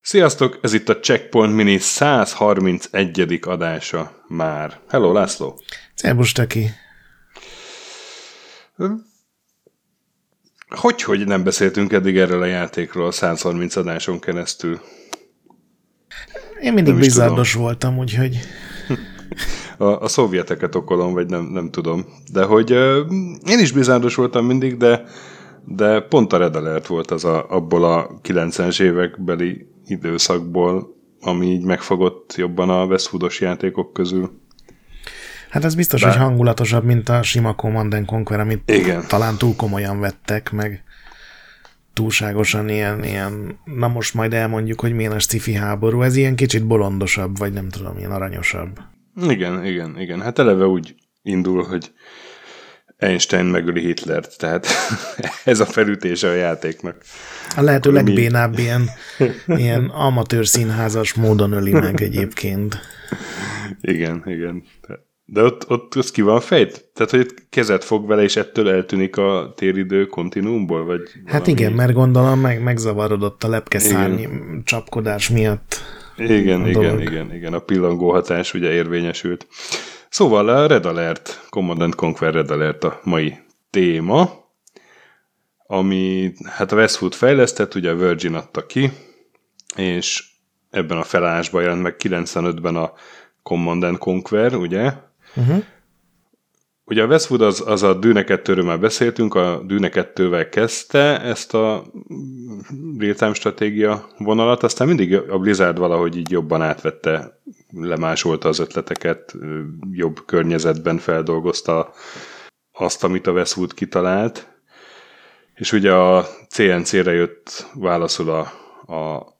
Sziasztok, ez itt a Checkpoint Mini 131. adása már. Hello, László! Szerbus, Taki! Hogy, hogy nem beszéltünk eddig erről a játékról 130 adáson keresztül? Én mindig bizardos voltam, úgyhogy... A, a szovjeteket okolom, vagy nem, nem tudom. De hogy uh, én is bizárdos voltam mindig, de, de pont a Red Alert volt az a, abból a 90-es évekbeli időszakból, ami így megfogott jobban a Westwoodos játékok közül. Hát ez biztos, De... hogy hangulatosabb, mint a sima Command Conquer, amit Igen. talán túl komolyan vettek, meg túlságosan ilyen, ilyen, na most majd elmondjuk, hogy milyen a sci háború, ez ilyen kicsit bolondosabb, vagy nem tudom, ilyen aranyosabb. Igen, igen, igen. Hát eleve úgy indul, hogy Einstein megöli Hitlert, tehát ez a felütése a játéknak. A lehető legbénább ilyen, ilyen amatőr színházas módon öli meg egyébként. Igen, igen. De ott, ott az ki van fejt? Tehát, hogy kezet fog vele, és ettől eltűnik a téridő kontinuumból? Vagy hát igen, mert gondolom meg, megzavarodott a lepkeszárny csapkodás miatt. Igen, igen, igen, igen. A pillangó hatás ugye érvényesült. Szóval a Red Alert, Command Conquer Red Alert a mai téma, ami hát a Westwood fejlesztett, ugye a Virgin adta ki, és ebben a felállásban jelent meg 95-ben a Command Conquer, ugye? Uh-huh. Ugye a Westwood az, az a Dűne 2 már beszéltünk, a Dűne 2-vel kezdte ezt a real-time stratégia vonalat, aztán mindig a Blizzard valahogy így jobban átvette, lemásolta az ötleteket, jobb környezetben feldolgozta azt, amit a Westwood kitalált, és ugye a CNC-re jött válaszul a, a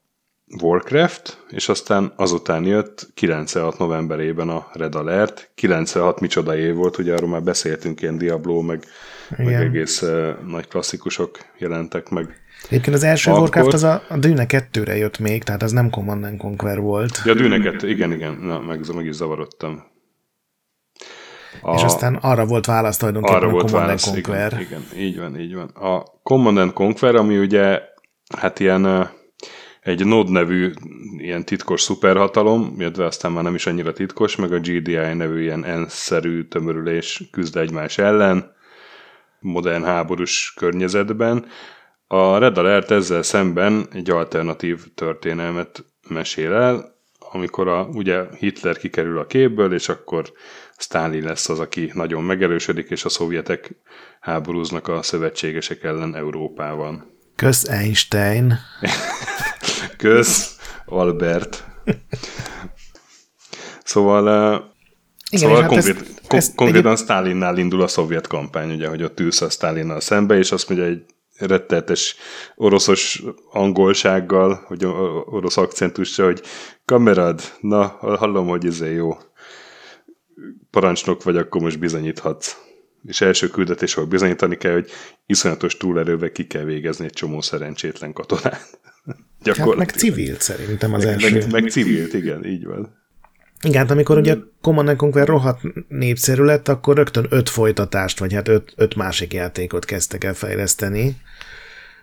Warcraft, és aztán azután jött 96 novemberében a Red Alert. 96 micsoda év volt, ugye arról már beszéltünk, ilyen Diablo, meg, meg egész uh, nagy klasszikusok jelentek meg. Egyébként az első Akkor... Warcraft az a, a Dűne 2-re jött még, tehát az nem Command Conquer volt. Ja, a Dűne 2, igen, igen, na, meg, meg is zavarodtam. A... És aztán arra volt válasz tulajdonképpen arra a volt Command válasz, Conquer. Igen, igen, így van, így van. A Command Conquer, ami ugye hát ilyen egy Node nevű ilyen titkos szuperhatalom, illetve aztán már nem is annyira titkos, meg a GDI nevű ilyen ENSZ-szerű tömörülés küzd egymás ellen, modern háborús környezetben. A Red Alert ezzel szemben egy alternatív történelmet mesél el, amikor a, ugye Hitler kikerül a képből, és akkor Stalin lesz az, aki nagyon megerősödik, és a szovjetek háborúznak a szövetségesek ellen Európában. Kösz Einstein. Kösz, Albert. Szóval, Igen, szóval hát konkrét, ezt, kon- ezt konkrétan egy... Stalinnál indul a szovjet kampány, ugye, hogy ott ülsz a Stalinnal szembe, és azt mondja, egy retteltes oroszos angolsággal, hogy orosz akcentussal, hogy kamerad, na, hallom, hogy ez jó parancsnok vagy, akkor most bizonyíthatsz. És első küldetés, ahol bizonyítani kell, hogy iszonyatos túlerővel ki kell végezni egy csomó szerencsétlen katonát. Hát meg civilt szerintem az meg, első. Meg, meg civilt, igen, így van. Igen, hát amikor ugye Command Conquer rohadt népszerű lett, akkor rögtön öt folytatást, vagy hát öt, öt másik játékot kezdtek el fejleszteni.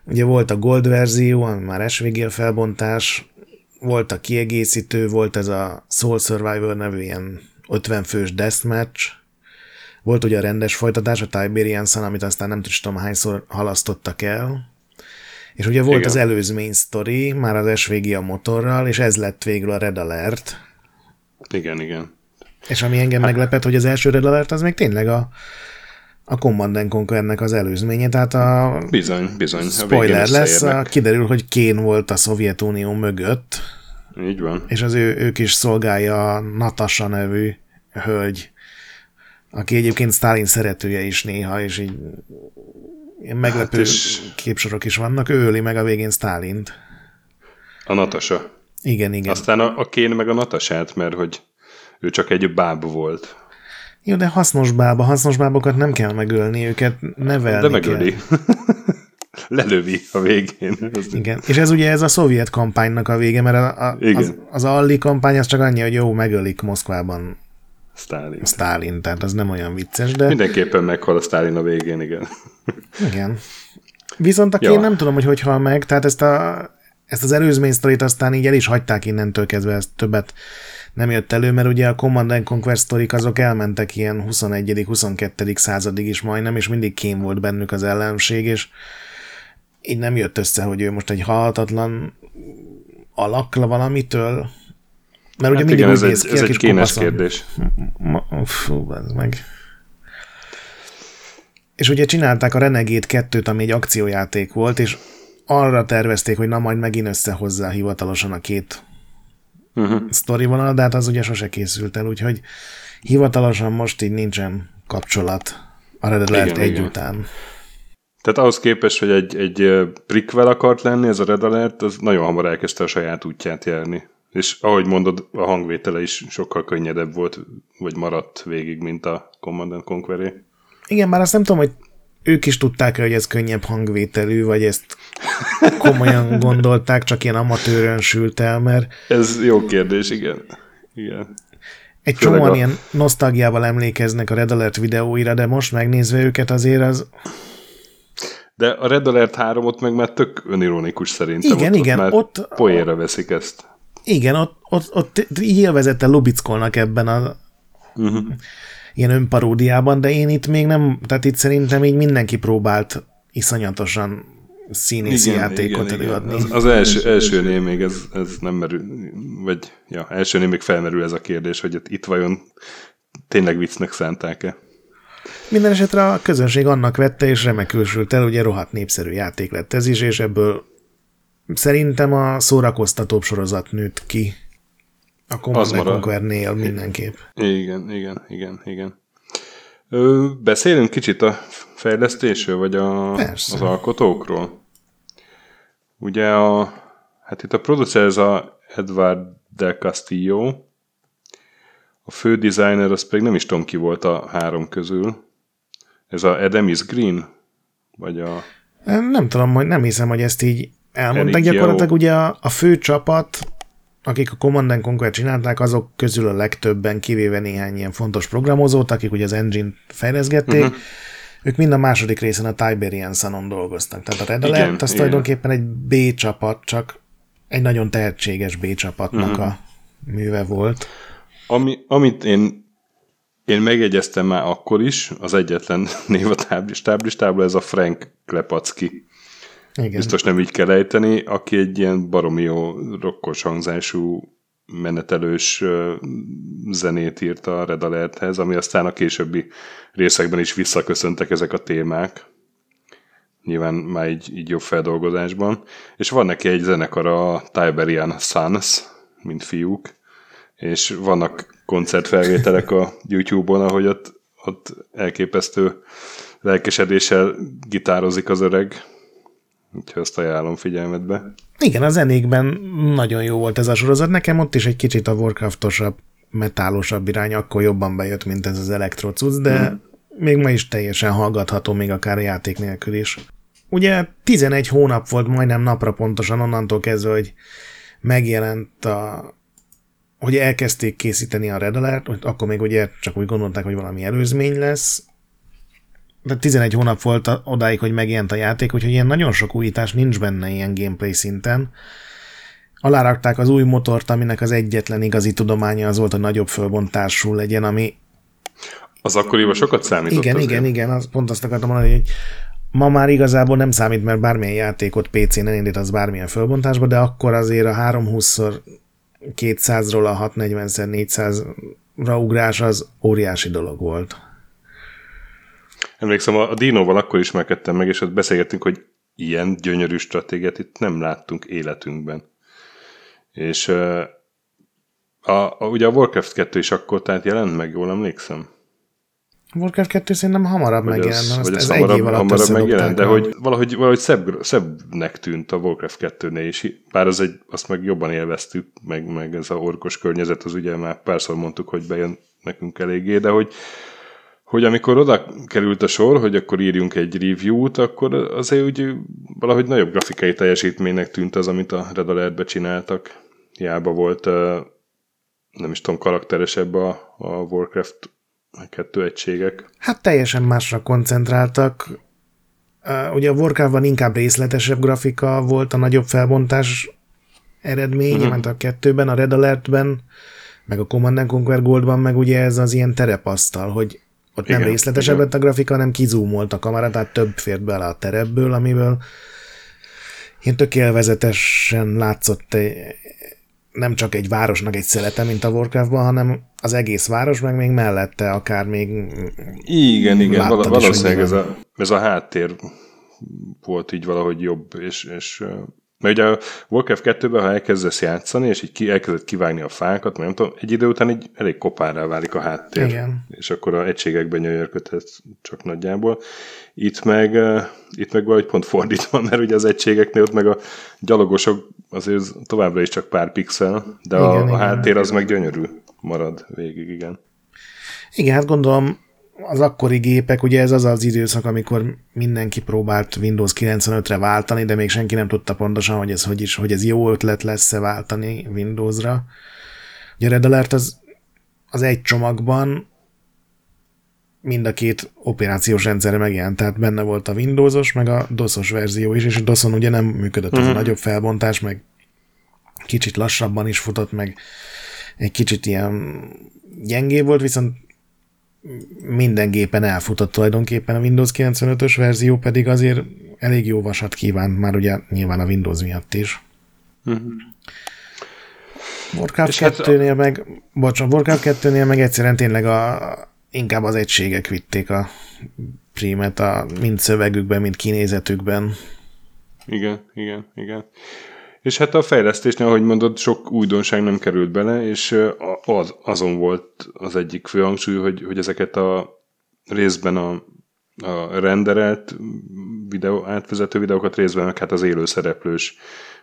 Ugye volt a Gold verzió, ami már SVG felbontás, volt a kiegészítő, volt ez a Soul Survivor nevű ilyen 50 fős deathmatch, volt ugye a rendes folytatás, a Tiberian Sun, amit aztán nem tudom hányszor halasztottak el, és ugye volt Igen. az előzmény sztori, már az SVG a motorral, és ez lett végül a Red Alert. Igen, igen. És ami engem hát... meglepett, hogy az első Red Alert az még tényleg a, a Command Conquernek az előzménye, tehát a... Bizony, bizony. Spoiler lesz, a, kiderül, hogy Kén volt a Szovjetunió mögött. Így van. És az ő, ők is szolgálja a Natasha nevű hölgy, aki egyébként Stalin szeretője is néha, és így Ilyen meglepő hát és... képsorok is vannak. Ő öli meg a végén Stálint. A Natasa. Igen, igen. Aztán a, a Kén meg a Natasát, mert hogy ő csak egy báb volt. Jó, de hasznos bába. Hasznos bábokat nem kell megölni, őket nevelni De megöli. Lelövi a végén. Igen, és ez ugye ez a szovjet kampánynak a vége, mert a, a, az, az Alli kampány az csak annyi, hogy jó, megölik Moszkvában Stalin. Stalin, tehát az nem olyan vicces, de... Mindenképpen meghal a Stalin a végén, igen. Igen. Viszont aki Ja. én nem tudom, hogy hogy hal meg, tehát ezt, a, ezt az előzmény sztorit aztán így el is hagyták innentől kezdve, ezt többet nem jött elő, mert ugye a Command and Conquer sztorik azok elmentek ilyen 21.-22. századig is majdnem, és mindig kém volt bennük az ellenség, és így nem jött össze, hogy ő most egy halhatatlan alakla valamitől, mert ugye Hát mindig igen, úgy ez néz egy, ki ez egy kénes kérdés. Fú, ez meg. És ugye csinálták a Renegade 2-t, ami egy akciójáték volt, és arra tervezték, hogy na majd megint összehozzá hivatalosan a két Uh-huh. sztori vonal, de hát az ugye sose készült el, úgyhogy hivatalosan most így nincsen kapcsolat a Red Alert Igen, egy igen. után. Tehát ahhoz képest, hogy egy, egy prequel akart lenni, ez a Red Alert, az nagyon hamar elkezdte a saját útját járni. És ahogy mondod, a hangvétele is sokkal könnyedebb volt, vagy maradt végig, mint a Command and Conqueré. Igen, már azt nem tudom, hogy ők is tudták hogy ez könnyebb hangvételű, vagy ezt komolyan gondolták, csak ilyen amatőrön sült el, mert Ez jó kérdés, igen. Igen. Egy Főleg csomóan a- ilyen nosztalgiával emlékeznek a Red Alert videóira, de most megnézve őket azért az... De a Red Alert 3-ot meg már tök önironikus szerintem. Igen, ott, igen, Ott, ott- poénra veszik ezt. Igen, ott, ott, ott élvezettel lubickolnak ebben a Uh-huh. ilyen önparódiában, de én itt még nem, tehát itt szerintem így mindenki próbált iszonyatosan színészi igen, játékot igen, előadni. Az, az első, elsőnél még ez, ez nem merül, vagy ja, elsőnél még felmerül ez a kérdés, hogy itt- itt vajon tényleg viccnek szánták-e. Minden esetre a közönség annak vette, és remekül sült el, ugye rohadt népszerű játék lett ez is, és ebből szerintem a szórakoztatóbb sorozat nőtt ki. A Command. Conquer-nél mindenképp. Igen, igen, igen, igen. Ö, beszélünk kicsit a fejlesztésről, vagy a, Persze. az alkotókról? Ugye a, hát itt a producer ez a Edward Del Castillo, a fő designer, az pedig nem is tudom ki volt a három közül. Ez a Edemis Green? Vagy a... Nem tudom, hogy nem hiszem, hogy ezt így elmondták. Gyakorlatilag ugye a, a fő csapat, akik a Command and Conquer csinálták, azok közül a legtöbben, kivéve néhány ilyen fontos programozót, akik ugye az engine fejleszgették, uh-huh. ők mind a második részen a Tiberian Sunon dolgoztak. Tehát a Red Igen, Alert az igen. tulajdonképpen egy B csapat, csak egy nagyon tehetséges B csapatnak uh-huh. a műve volt. Ami, amit én, én megjegyeztem már akkor is, az egyetlen név a táblis, táblistából, ez a Frank Klepacki. Igen. Biztos nem így kell ejteni, aki egy ilyen baromi jó rokkos hangzású menetelős zenét írt a Red Alerthez, ami aztán a későbbi részekben is visszaköszöntek ezek a témák. Nyilván már így, így jobb feldolgozásban. És van neki egy zenekar, a Tiberian Sons, mint fiúk, és vannak koncertfelvételek a YouTube-on, ahogy ott, ott elképesztő lelkesedéssel gitározik az öreg. Úgyhogy azt ajánlom figyelmetbe. Igen, a zenékben nagyon jó volt ez a sorozat. Nekem ott is egy kicsit a Warcraftosabb, metálosabb irány akkor jobban bejött, mint ez az elektrocuc, de mm. még ma is teljesen hallgatható, még akár a játék nélkül is. Ugye 11 hónap volt majdnem napra pontosan onnantól kezdve, hogy megjelent a hogy elkezdték készíteni a Red Alert, akkor még ugye csak úgy gondolták, hogy valami előzmény lesz, de 11 hónap volt a- odáig, hogy megjelent a játék, úgyhogy ilyen nagyon sok újítás nincs benne ilyen gameplay szinten. Alárakták az új motort, aminek az egyetlen igazi tudománya az volt, hogy nagyobb fölbontású legyen, ami Az akkoriban sokat számított igen, azért. igen, igen, az, pont azt akartam mondani, hogy ma már igazából nem számít, mert bármilyen játékot PC-n elindítasz bármilyen fölbontásba, de akkor azért a 320 200-ról a 640x400-ra ugrás az óriási dolog volt. Emlékszem, a a Dinóval akkor ismerkedtem meg, és ott beszélgettünk, hogy ilyen gyönyörű stratégiát itt nem láttunk életünkben. És a, a, ugye a Warcraft 2 is akkor, tehát jelent meg, jól emlékszem? Warcraft 2 szerintem hamarabb Vagy megjelent, az, vagy az egy hamarabb, év alatt hamarabb megjelent, de hogy valahogy, valahogy szebb, szebbnek tűnt a Warcraft 2-nél is, bár az egy, azt meg jobban élveztük, meg, meg ez a orkos környezet, az ugye már párszor mondtuk, hogy bejön nekünk eléggé, de hogy hogy amikor oda került a sor, hogy akkor írjunk egy review-t, akkor azért úgy valahogy nagyobb grafikai teljesítménynek tűnt az, amit a Red Alert-be csináltak. Hiába volt nem is tudom, karakteresebb a, a Warcraft kettő egységek. Hát teljesen másra koncentráltak. Ugye a Warcraftban inkább részletesebb grafika volt a nagyobb felbontás eredménye, uh-huh. mint a kettőben, a Red Alertben, meg a Command Conquer Goldban, meg ugye ez az ilyen terepasztal, hogy ott igen, nem részletesebb lett a grafika, hanem kizúmolt a kamera, tehát több fért bele a terepből, amiből ilyen tök élvezetesen látszott nem csak egy városnak egy szelete, mint a Warcraftban, hanem az egész város, meg még mellette akár még Igen, igen, val- valószínűleg ez a, ez a háttér volt így valahogy jobb, és, és mert ugye a Warcraft 2-ben, ha elkezdesz játszani, és így ki, elkezded kivágni a fákat, mert nem tudom, egy idő után így elég kopárá válik a háttér. Igen. És akkor a egységekben nyöjörködhetsz csak nagyjából. Itt meg, itt meg valahogy pont fordítva, mert ugye az egységeknél ott meg a gyalogosok azért továbbra is csak pár pixel, de igen, a, igen, a háttér az meg gyönyörű marad végig, igen. Igen, hát gondolom az akkori gépek, ugye ez az az időszak, amikor mindenki próbált Windows 95-re váltani, de még senki nem tudta pontosan, hogy ez hogy is, hogy ez jó ötlet lesz-e váltani Windowsra. Ugye Red Alert az, az egy csomagban mind a két operációs rendszerre megjelent, tehát benne volt a Windowsos, meg a DOS-os verzió is, és a DOS-on ugye nem működött uh-huh. az a mhm. nagyobb felbontás, meg kicsit lassabban is futott, meg egy kicsit ilyen gyengébb volt, viszont minden gépen elfutott tulajdonképpen a Windows 95-ös verzió, pedig azért elég jó vasat kívánt, már ugye nyilván a Windows miatt is. Uh-huh. Warcraft 2-nél hát a... meg, bocsánat, Warcraft 2-nél meg egyszerűen tényleg a, inkább az egységek vitték a prímet, a, mind szövegükben, mind kinézetükben. Igen, igen, igen. És hát a fejlesztésnél, ahogy mondod, sok újdonság nem került bele, és az, azon volt az egyik fő hangsúly, hogy, hogy ezeket a részben a, a renderelt videó, átvezető videókat részben, meg hát az élő szereplős,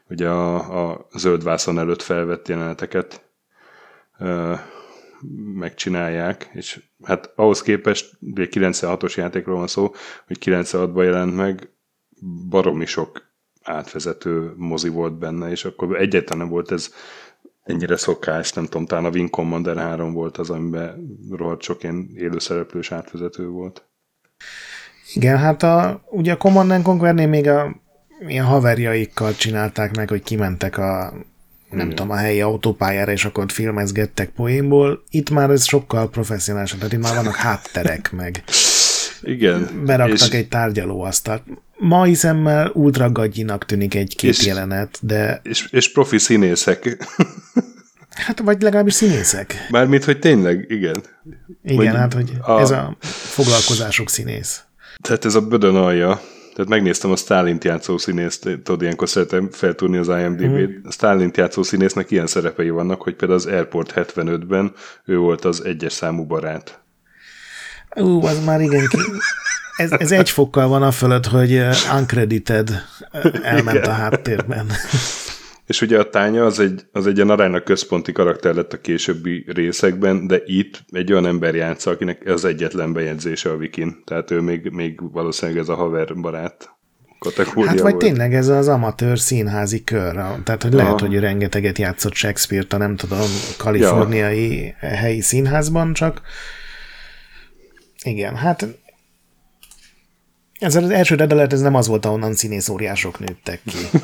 ugye a, a zöld vászon előtt felvett jeleneteket ö, megcsinálják, és hát ahhoz képest, ugye 96-os játékról van szó, hogy 96-ban jelent meg, baromi sok átvezető mozi volt benne, és akkor egyáltalán nem volt ez ennyire szokás, nem tudom, talán a Wing Commander 3 volt az, amiben rohadt sok ilyen élőszereplős átvezető volt. Igen, hát a, ugye a Command Conquernél még a ilyen haverjaikkal csinálták meg, hogy kimentek a nem Igen. tudom, a helyi autópályára, és akkor ott filmezgettek poénból. Itt már ez sokkal professzionálisabb, tehát itt már vannak hátterek, meg Igen. Beraktak és... egy tárgyalóasztalt mai szemmel ultra gagyinak tűnik egy-két és, jelenet, de... És, és profi színészek. Hát, vagy legalábbis színészek. Mármint, hogy tényleg, igen. Igen, vagy hát, hogy a... ez a foglalkozások színész. Tehát ez a bödön alja. Tehát megnéztem a Stalin játszó színészt, tudod, ilyenkor szeretem feltúrni az IMDb-t. Mm. A Stalin játszó színésznek ilyen szerepei vannak, hogy például az Airport 75-ben ő volt az egyes számú barát. Ú, az már igen ki ez, ez egy fokkal van a fölött, hogy uncredited elment Igen. a háttérben. És ugye a tánya az egy, az egy ilyen aránylag központi karakter lett a későbbi részekben, de itt egy olyan ember játsza, akinek ez egyetlen bejegyzése a Wikin. Tehát ő még, még valószínűleg ez a haver barát kategória Hát vagy volt. tényleg ez az amatőr színházi kör. Tehát, hogy lehet, Aha. hogy rengeteget játszott Shakespeare-t a nem tudom, kaliforniai ja. helyi színházban, csak igen, hát ez az első redelet, ez nem az volt, ahonnan színész óriások nőttek ki.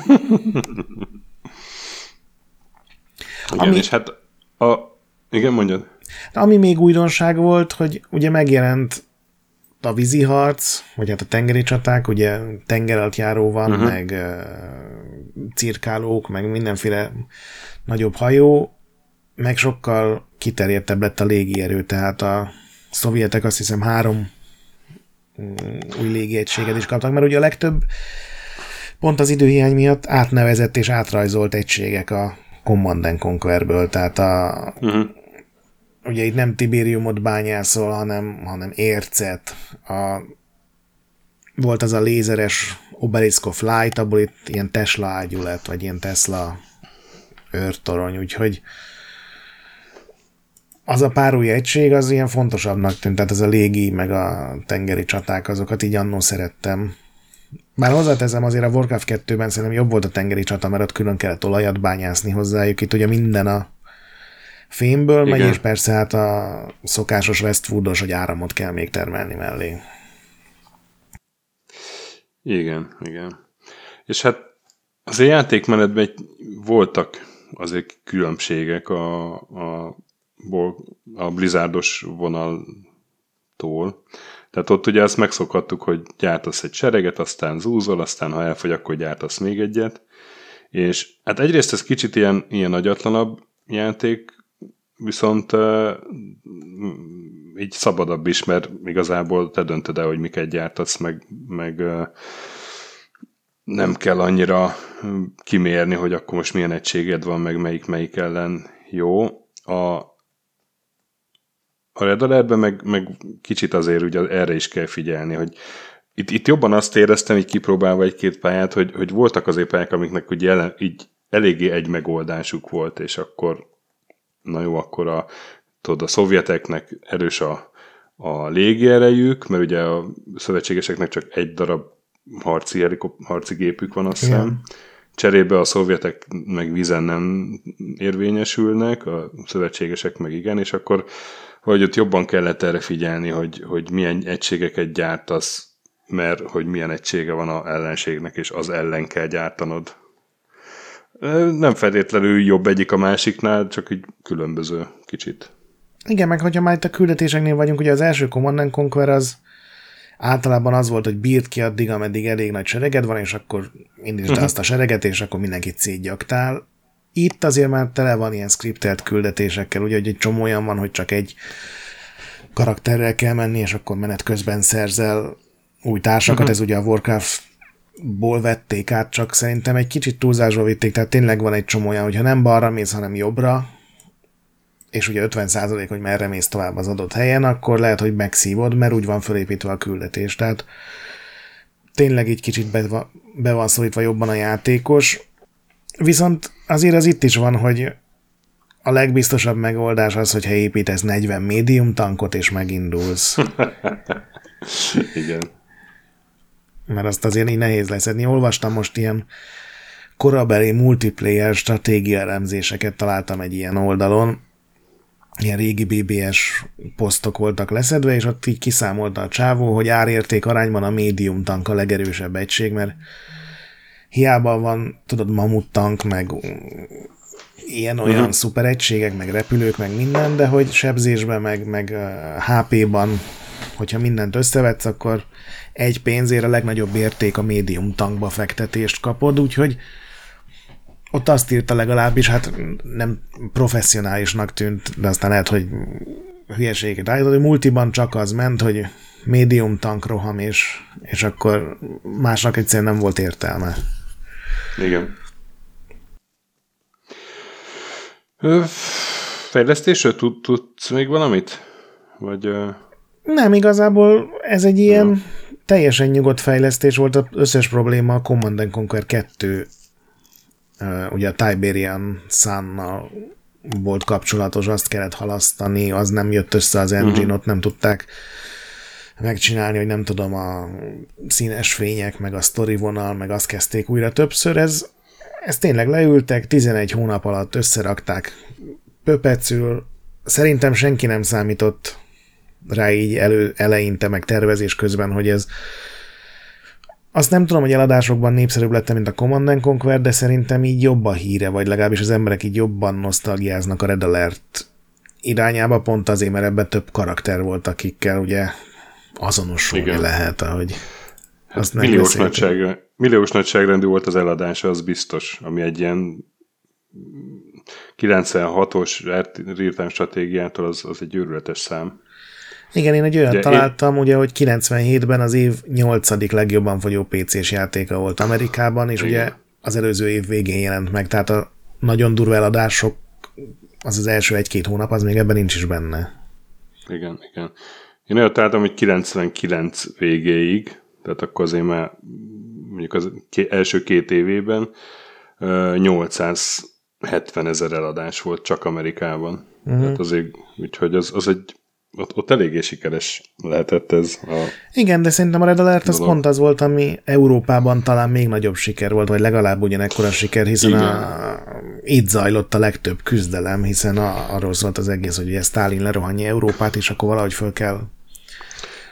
igen, ami, és hát a... Igen, mondjad. Ami még újdonság volt, hogy ugye megjelent a víziharc, vagy hát a tengeri csaták, ugye tenger alatt járó van, uh-huh. meg uh, cirkálók, meg mindenféle nagyobb hajó, meg sokkal kiterjedtebb lett a légierő, tehát a szovjetek azt hiszem három új légiegységet is kaptak, mert ugye a legtöbb pont az időhiány miatt átnevezett és átrajzolt egységek a Command Conquerből, tehát a, uh-huh. ugye itt nem Tiberiumot bányászol, hanem, hanem ércet, a, volt az a lézeres Obelisk of Light, abból itt ilyen Tesla ágyú lett, vagy ilyen Tesla őrtorony, úgyhogy az a pár új egység az ilyen fontosabbnak tűnt, tehát ez a légi, meg a tengeri csaták, azokat így annó szerettem. Bár hozzáteszem, azért a Warcraft 2-ben szerintem jobb volt a tengeri csata, mert ott külön kellett olajat bányászni hozzájuk. Itt ugye minden a fémből Igen. megy, és persze hát a szokásos Westwoodos, hogy áramot kell még termelni mellé. Igen, igen. És hát az játékmenetben voltak azért különbségek a, a, a Blizzardos vonaltól. Tehát ott ugye azt megszokhattuk, hogy gyártasz egy sereget, aztán zúzol, aztán ha elfogy, akkor gyártasz még egyet. És hát egyrészt ez kicsit ilyen, ilyen nagyatlanabb játék, viszont uh, így szabadabb is, mert igazából te döntöd el, hogy miket gyártasz, meg, meg uh, nem kell annyira kimérni, hogy akkor most milyen egységed van, meg melyik melyik ellen jó. A, a Red Alertben meg, meg kicsit azért ugye erre is kell figyelni, hogy itt, itt jobban azt éreztem, így kipróbálva egy-két pályát, hogy, hogy voltak azért pályák, amiknek ugye jelen, így eléggé egy megoldásuk volt, és akkor na jó, akkor a, tudod, a szovjeteknek erős a, a légierejük, mert ugye a szövetségeseknek csak egy darab harci, harci gépük van, azt hiszem. Cserébe a szovjetek meg vízen nem érvényesülnek, a szövetségesek meg igen, és akkor hogy ott jobban kellett erre figyelni, hogy, hogy milyen egységeket gyártasz, mert hogy milyen egysége van a ellenségnek, és az ellen kell gyártanod. Nem feltétlenül jobb egyik a másiknál, csak így különböző kicsit. Igen, meg hogyha már itt a küldetéseknél vagyunk, ugye az első Command Conquer az általában az volt, hogy bírt ki addig, ameddig elég nagy sereged van, és akkor indítsd uh-huh. azt a sereget, és akkor mindenkit szétgyaktál. Itt azért már tele van ilyen skriptelt küldetésekkel, ugye, hogy egy csomó olyan van, hogy csak egy karakterrel kell menni, és akkor menet közben szerzel új társakat, uh-huh. ez ugye a Warcraft ból vették át, csak szerintem egy kicsit túlzásba vitték, tehát tényleg van egy csomó olyan, hogyha nem balra mész, hanem jobbra, és ugye 50 százalék, hogy merre mész tovább az adott helyen, akkor lehet, hogy megszívod, mert úgy van fölépítve a küldetés. Tehát tényleg egy kicsit be, be van szólítva jobban a játékos, viszont azért az itt is van, hogy a legbiztosabb megoldás az, hogyha építesz 40 médium tankot, és megindulsz. Igen. Mert azt azért így nehéz leszedni. Olvastam most ilyen korabeli multiplayer stratégia elemzéseket, találtam egy ilyen oldalon, ilyen régi BBS posztok voltak leszedve, és ott így kiszámolta a csávó, hogy árérték arányban a médium tank a legerősebb egység, mert hiába van, tudod, mamut tank, meg ilyen-olyan uh-huh. szuper egységek, meg repülők, meg minden, de hogy sebzésben, meg, meg HP-ban, hogyha mindent összevetsz, akkor egy pénzért a legnagyobb érték a médium tankba fektetést kapod, úgyhogy ott azt írta legalábbis, hát nem professzionálisnak tűnt, de aztán lehet, hogy hülyeséget állított, hogy multiban csak az ment, hogy médium tank roham, és, és akkor másnak egyszerűen nem volt értelme. Igen. Fejlesztésről tud, tudsz még valamit? Vagy... Nem, igazából ez egy ilyen ja. teljesen nyugodt fejlesztés volt, az összes probléma a Command Conquer 2 ugye a Tiberian sun volt kapcsolatos, azt kellett halasztani, az nem jött össze az engine, uh-huh. ott nem tudták megcsinálni, hogy nem tudom, a színes fények, meg a story vonal, meg azt kezdték újra többször. Ez, ez tényleg leültek, 11 hónap alatt összerakták pöpecül. Szerintem senki nem számított rá így elő, eleinte, meg tervezés közben, hogy ez azt nem tudom, hogy eladásokban népszerűbb lett, mint a Command Conquer, de szerintem így jobb a híre, vagy legalábbis az emberek így jobban nosztalgiáznak a Red Alert irányába, pont azért, mert ebben több karakter volt, akikkel ugye azonosulni Igen. lehet, ahogy hát azt nem milliós, nagyságra, milliós nagyságrendű volt az eladása, az biztos, ami egy ilyen 96-os real stratégiától az, az egy őrületes szám. Igen, én egy olyan ugye találtam, én... ugye, hogy 97-ben az év 8. legjobban fogyó PC-s játéka volt Amerikában, és Igen. ugye az előző év végén jelent meg, tehát a nagyon durva eladások, az az első egy-két hónap, az még ebben nincs is benne. Igen, igen. Én olyat találtam, hogy 99 végéig, tehát akkor azért már mondjuk az első két évében 870 ezer eladás volt csak Amerikában. Uh-huh. Tehát azért, úgyhogy az, az egy ott, ott eléggé sikeres lehetett ez. A Igen, de szerintem a Red Alert az pont az volt, ami Európában talán még nagyobb siker volt, vagy legalább ugyanekkora siker, hiszen Igen. a itt zajlott a legtöbb küzdelem, hiszen a, arról szólt az egész, hogy ugye Stalin lerohanja Európát, és akkor valahogy föl kell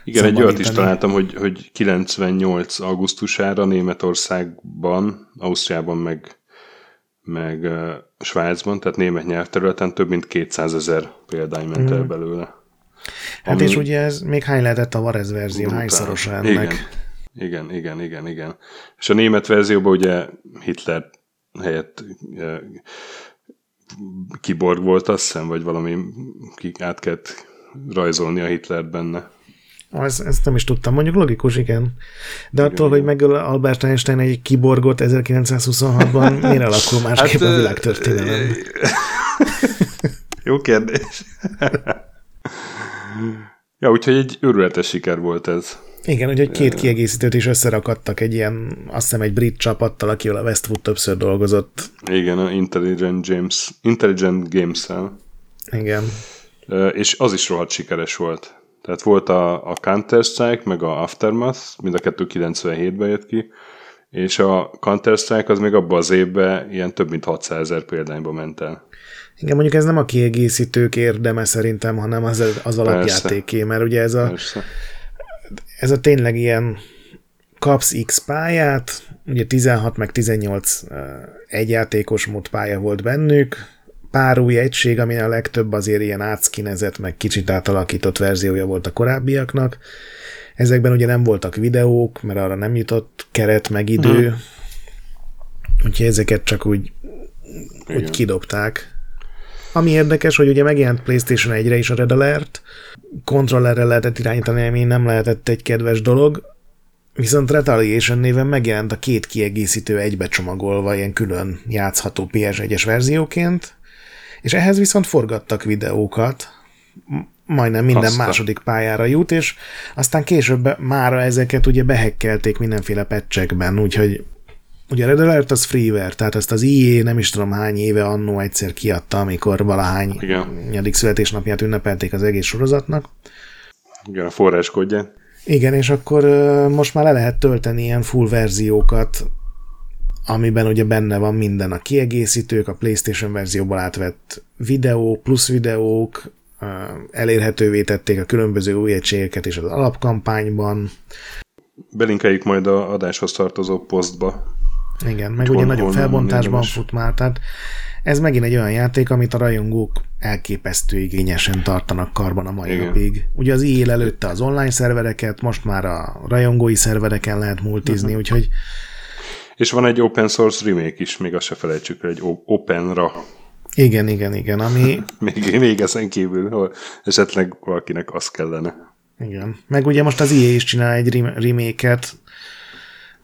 igen, egy olyat is találtam, hogy, hogy 98. augusztusára Németországban, Ausztriában meg, meg uh, Svájcban, tehát német nyelvterületen több mint 200 ezer példány ment mm. el belőle. Hát és ugye ez még hány lehetett a Varez verzió, hányszoros ennek? Igen, igen, igen, igen, igen. És a német verzióban ugye Hitler helyett uh, kiborg volt, azt hiszem, vagy valami át kellett rajzolni a Hitlert benne. Ez, ezt nem is tudtam, mondjuk logikus, igen. De attól, igen, hogy megöl Albert Einstein egy kiborgot 1926-ban, miért alakul másképp hát, a világtörténelem? Jó kérdés. Ja, úgyhogy egy őrületes siker volt ez. Igen, úgyhogy két kiegészítőt is összerakadtak egy ilyen, azt hiszem egy brit csapattal, akivel a Westwood többször dolgozott. Igen, a Intelligent, James, Intelligent Games-el. Igen. És az is rohadt sikeres volt. Tehát volt a, a Counter-Strike, meg a Aftermath, mind a kettő 97-ben jött ki, és a Counter-Strike az még abban az évben ilyen több mint 600 ezer példányba ment el. Igen, mondjuk ez nem a kiegészítők érdeme szerintem, hanem az, az alapjátéké, mert ugye ez a, Persze. ez a tényleg ilyen kapsz X pályát, ugye 16 meg 18 egyjátékos mód pálya volt bennük, pár új egység, ami a legtöbb azért ilyen átszkinezett, meg kicsit átalakított verziója volt a korábbiaknak. Ezekben ugye nem voltak videók, mert arra nem jutott keret, meg idő. Hmm. Úgyhogy ezeket csak úgy, úgy kidobták. Ami érdekes, hogy ugye megjelent PlayStation 1-re is a Red Alert, kontrollerre lehetett irányítani, ami nem lehetett egy kedves dolog, viszont Retaliation néven megjelent a két kiegészítő egybecsomagolva, ilyen külön játszható PS1-es verzióként, és ehhez viszont forgattak videókat, majdnem minden Aztán. második pályára jut, és aztán később mára ezeket ugye behekkelték mindenféle patchekben, úgyhogy ugye Red Alert az freeware, tehát ezt az IE nem is tudom hány éve annó egyszer kiadta, amikor valahány nyadik születésnapját ünnepelték az egész sorozatnak. Igen, a forráskódja. Igen, és akkor most már le lehet tölteni ilyen full verziókat amiben ugye benne van minden a kiegészítők, a PlayStation verzióból átvett videó, plusz videók, elérhetővé tették a különböző új egységeket is az alapkampányban. Belinkeljük majd a adáshoz tartozó posztba. Igen, meg ugye nagyobb felbontásban fut már, tehát ez megint egy olyan játék, amit a rajongók elképesztő igényesen tartanak karban a mai Igen. napig. Ugye az él előtte az online szervereket, most már a rajongói szervereken lehet multizni, uh-huh. úgyhogy és van egy open source remake is, még azt se felejtsük, egy openra. Igen, igen, igen, ami... még, még ezen kívül, hogy esetleg valakinek az kellene. Igen. Meg ugye most az EA is csinál egy remake-et,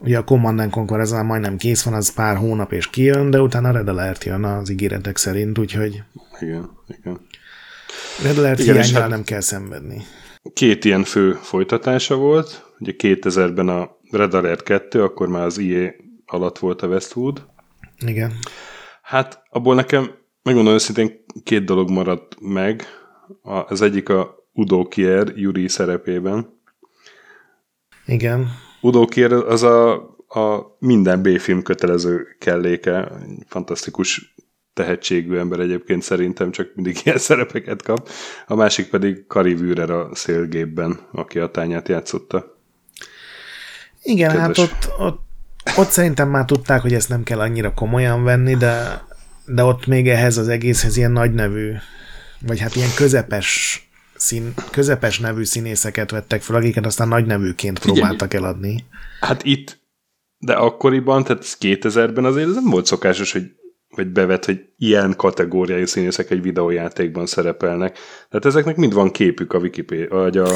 ugye a Command Conquer ez már majdnem kész van, az pár hónap és kijön, de utána Red Alert jön az ígéretek szerint, úgyhogy... Igen, igen. Red Alert igen, hát nem kell szenvedni. Két ilyen fő folytatása volt, ugye 2000-ben a Red Alert 2, akkor már az EA alatt volt a Westwood. Igen. Hát abból nekem, megmondom őszintén, két dolog maradt meg. A, az egyik a Udo Kier Yuri szerepében. Igen. Udo Kier az a, a minden B-film kötelező kelléke, fantasztikus tehetségű ember egyébként szerintem, csak mindig ilyen szerepeket kap. A másik pedig Kari Würer a szélgépben, aki a tányát játszotta. Igen, Kedves. hát ott, ott ott szerintem már tudták, hogy ezt nem kell annyira komolyan venni, de, de ott még ehhez az egészhez ilyen nagy nevű, vagy hát ilyen közepes szín, közepes nevű színészeket vettek fel, akiket aztán nagy nevűként próbáltak eladni. Hát itt, de akkoriban, tehát 2000-ben azért ez nem volt szokásos, hogy vagy bevet, hogy ilyen kategóriájú színészek egy videójátékban szerepelnek. Tehát ezeknek mind van képük a Wikipedia, vagy a,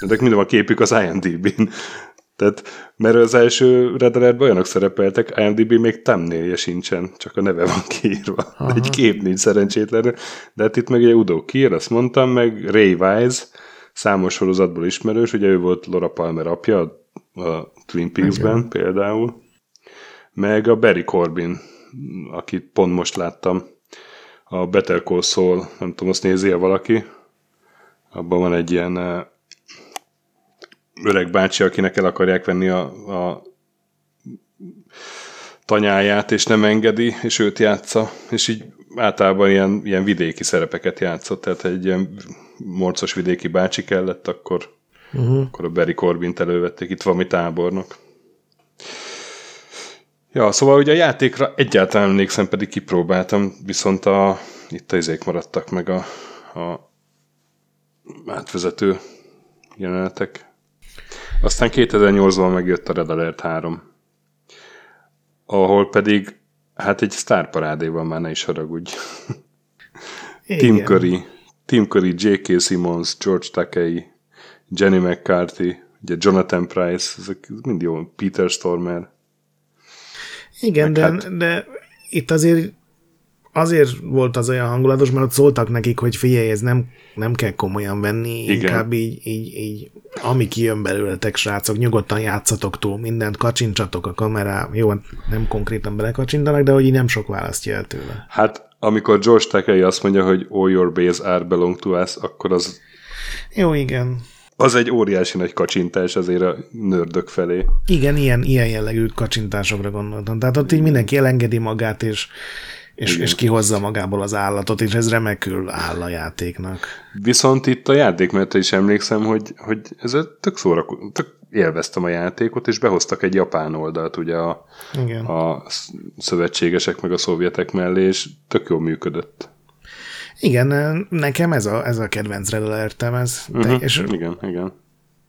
ezek mind van képük az IMDb-n. Tehát, mert az első Red Alert olyanok szerepeltek, IMDb még thumbnailje sincsen, csak a neve van kiírva. Aha. Egy kép nincs szerencsétlen. De hát itt meg egy Udo Kier, azt mondtam, meg Ray Wise, számos sorozatból ismerős, ugye ő volt Laura Palmer apja a Twin Peaks-ben Igen. például, meg a Barry Corbin, akit pont most láttam, a Better Call Saul, nem tudom, azt nézi -e valaki, abban van egy ilyen eh, öreg bácsi, akinek el akarják venni a, a tanyáját, és nem engedi, és őt játsza, és így általában ilyen, ilyen vidéki szerepeket játszott, tehát egy ilyen morcos vidéki bácsi kellett, akkor, uh-huh. akkor a Barry Corbin elővették, itt valami tábornok. Ja, szóval ugye a játékra egyáltalán emlékszem, pedig kipróbáltam, viszont a, itt a izék maradtak meg a, a átvezető jelenetek. Aztán 2008-ban megjött a Red Alert 3, ahol pedig hát egy sztárparádéban már ne is haragudj. Tim Curry, Tim Curry, J.K. Simmons, George Takei, Jenny McCarthy, ugye Jonathan Price, ezek mind jó, Peter Stormer. Igen, de, hát... de itt azért azért volt az olyan hangulatos, mert ott szóltak nekik, hogy figyelj, ez nem, nem kell komolyan venni, Igen. inkább így, így, így, ami kijön belőletek, srácok, nyugodtan játszatok túl, mindent kacsincsatok a kamerá, jó, nem konkrétan belekacsintanak, de hogy így nem sok választja el tőle. Hát, amikor George Takei azt mondja, hogy all your base are belong to us, akkor az... Jó, igen. Az egy óriási nagy kacsintás azért a nördök felé. Igen, ilyen, ilyen jellegű kacsintásokra gondoltam. Tehát ott így mindenki elengedi magát, és és, és kihozza magából az állatot, és ez remekül áll a játéknak. Viszont itt a játék, mert is emlékszem, hogy, hogy ez tök szórakozó, tök élveztem a játékot, és behoztak egy japán oldalt ugye a, Igen. a szövetségesek meg a szovjetek mellé, és tök jól működött. Igen, nekem ez a, ez a kedvenc Red ez. Uh-huh, és igen, igen.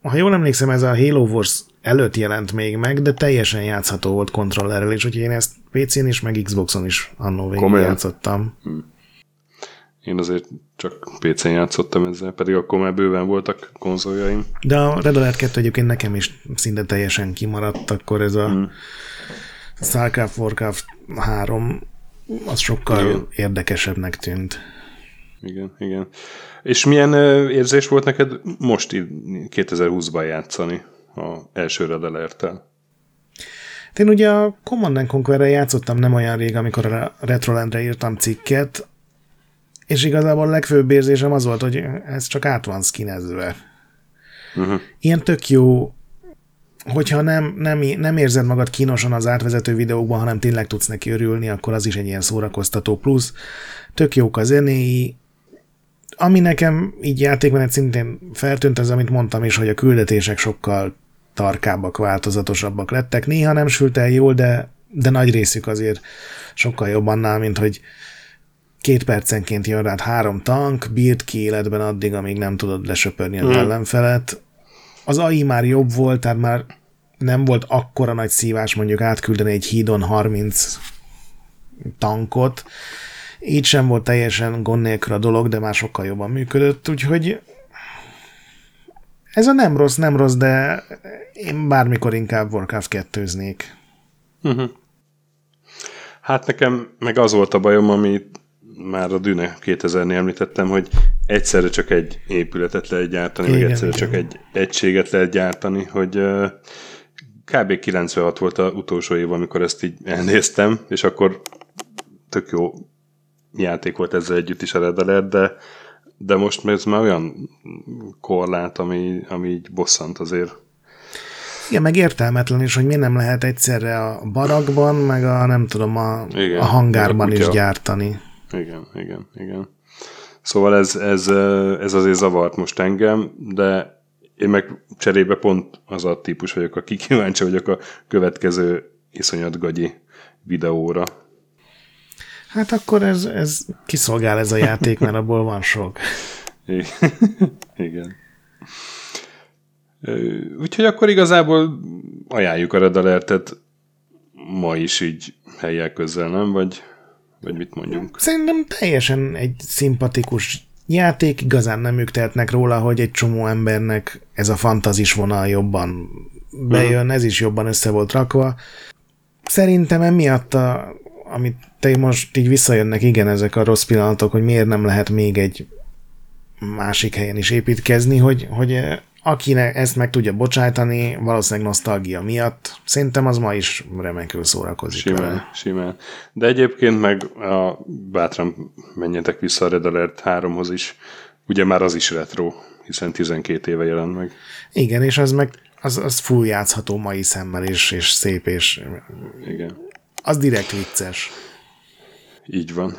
Ha jól emlékszem, ez a Halo Wars előtt jelent még meg, de teljesen játszható volt kontrollerrel, és úgyhogy én ezt PC-n is, meg Xboxon is annó végig játszottam. Hmm. Én azért csak PC-n játszottam ezzel, pedig akkor már bőven voltak konzoljaim. De a Red Alert 2 egyébként nekem is szinte teljesen kimaradt, akkor ez a hmm. StarCraft, Warcraft 3 az sokkal igen. érdekesebbnek tűnt. Igen, igen. És milyen érzés volt neked most 2020-ban játszani a első Red Alert-tel? Én ugye a Command Conquer-re játszottam nem olyan rég, amikor a Retrolandre írtam cikket, és igazából a legfőbb érzésem az volt, hogy ez csak át van skinezve. Uh-huh. Ilyen tök jó, hogyha nem, nem, nem érzed magad kínosan az átvezető videókban, hanem tényleg tudsz neki örülni, akkor az is egy ilyen szórakoztató plusz. Tök jók a zenéi, ami nekem így játékmenet szintén feltűnt, az amit mondtam is, hogy a küldetések sokkal tarkábbak, változatosabbak lettek. Néha nem sült el jól, de, de nagy részük azért sokkal jobb annál, mint hogy két percenként jön rád három tank, bírt ki életben addig, amíg nem tudod lesöpörni az mm. ellenfelet. Az AI már jobb volt, tehát már nem volt akkora nagy szívás mondjuk átküldeni egy hídon 30 tankot, így sem volt teljesen gond nélkül a dolog, de már sokkal jobban működött, úgyhogy ez a nem rossz, nem rossz, de én bármikor inkább Warcraft 2 uh-huh. Hát nekem meg az volt a bajom, amit már a Düne 2000-nél említettem, hogy egyszerre csak egy épületet lehet gyártani, igen, meg egyszerre igen. csak egy egységet lehet gyártani, hogy kb. 96 volt az utolsó év, amikor ezt így elnéztem, és akkor tök jó játék volt ezzel együtt is a Red Alert, de, de most ez már olyan korlát, ami, ami így bosszant azért. Igen, meg értelmetlen is, hogy mi nem lehet egyszerre a barakban, meg a nem tudom, a, igen, a hangárban is gyártani. Igen, igen, igen. Szóval ez, ez, ez azért zavart most engem, de én meg cserébe pont az a típus vagyok, aki kíváncsi vagyok a következő iszonyat gagyi videóra. Hát akkor ez, ez kiszolgál ez a játék, mert abból van sok. Igen. Úgyhogy akkor igazából ajánljuk a Red Alert-et ma is így helyek közel, nem? Vagy, vagy mit mondjunk? Szerintem teljesen egy szimpatikus játék, igazán nem ők tehetnek róla, hogy egy csomó embernek ez a fantazis vonal jobban bejön, uh-huh. ez is jobban össze volt rakva. Szerintem emiatt a amit te most így visszajönnek, igen, ezek a rossz pillanatok, hogy miért nem lehet még egy másik helyen is építkezni, hogy, hogy akinek ezt meg tudja bocsájtani, valószínűleg nosztalgia miatt, szerintem az ma is remekül szórakozik. Simán, vele. simán. De egyébként meg a, bátran menjetek vissza a Red Alert 3-hoz is, ugye már az is retro, hiszen 12 éve jelent meg. Igen, és az meg az, az full játszható mai szemmel is, és szép, és Igen Az direkt vicces. Így van.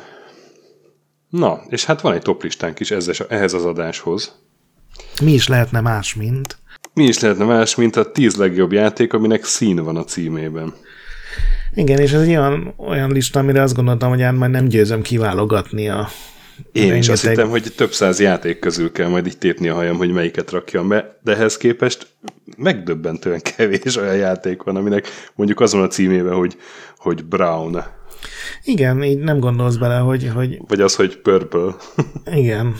Na, és hát van egy toplistánk is ehhez az adáshoz. Mi is lehetne más, mint? Mi is lehetne más, mint a tíz legjobb játék, aminek szín van a címében. Igen, és ez egy olyan, olyan lista, amire azt gondoltam, hogy ám majd nem győzöm kiválogatni a én rengeteg... is azt hittem, hogy több száz játék közül kell majd így tépni a hajam, hogy melyiket rakjam be, de ehhez képest megdöbbentően kevés olyan játék van, aminek mondjuk azon a címében, hogy, hogy Brown. Igen, így nem gondolsz bele, hogy... hogy... Vagy az, hogy Purple. Igen.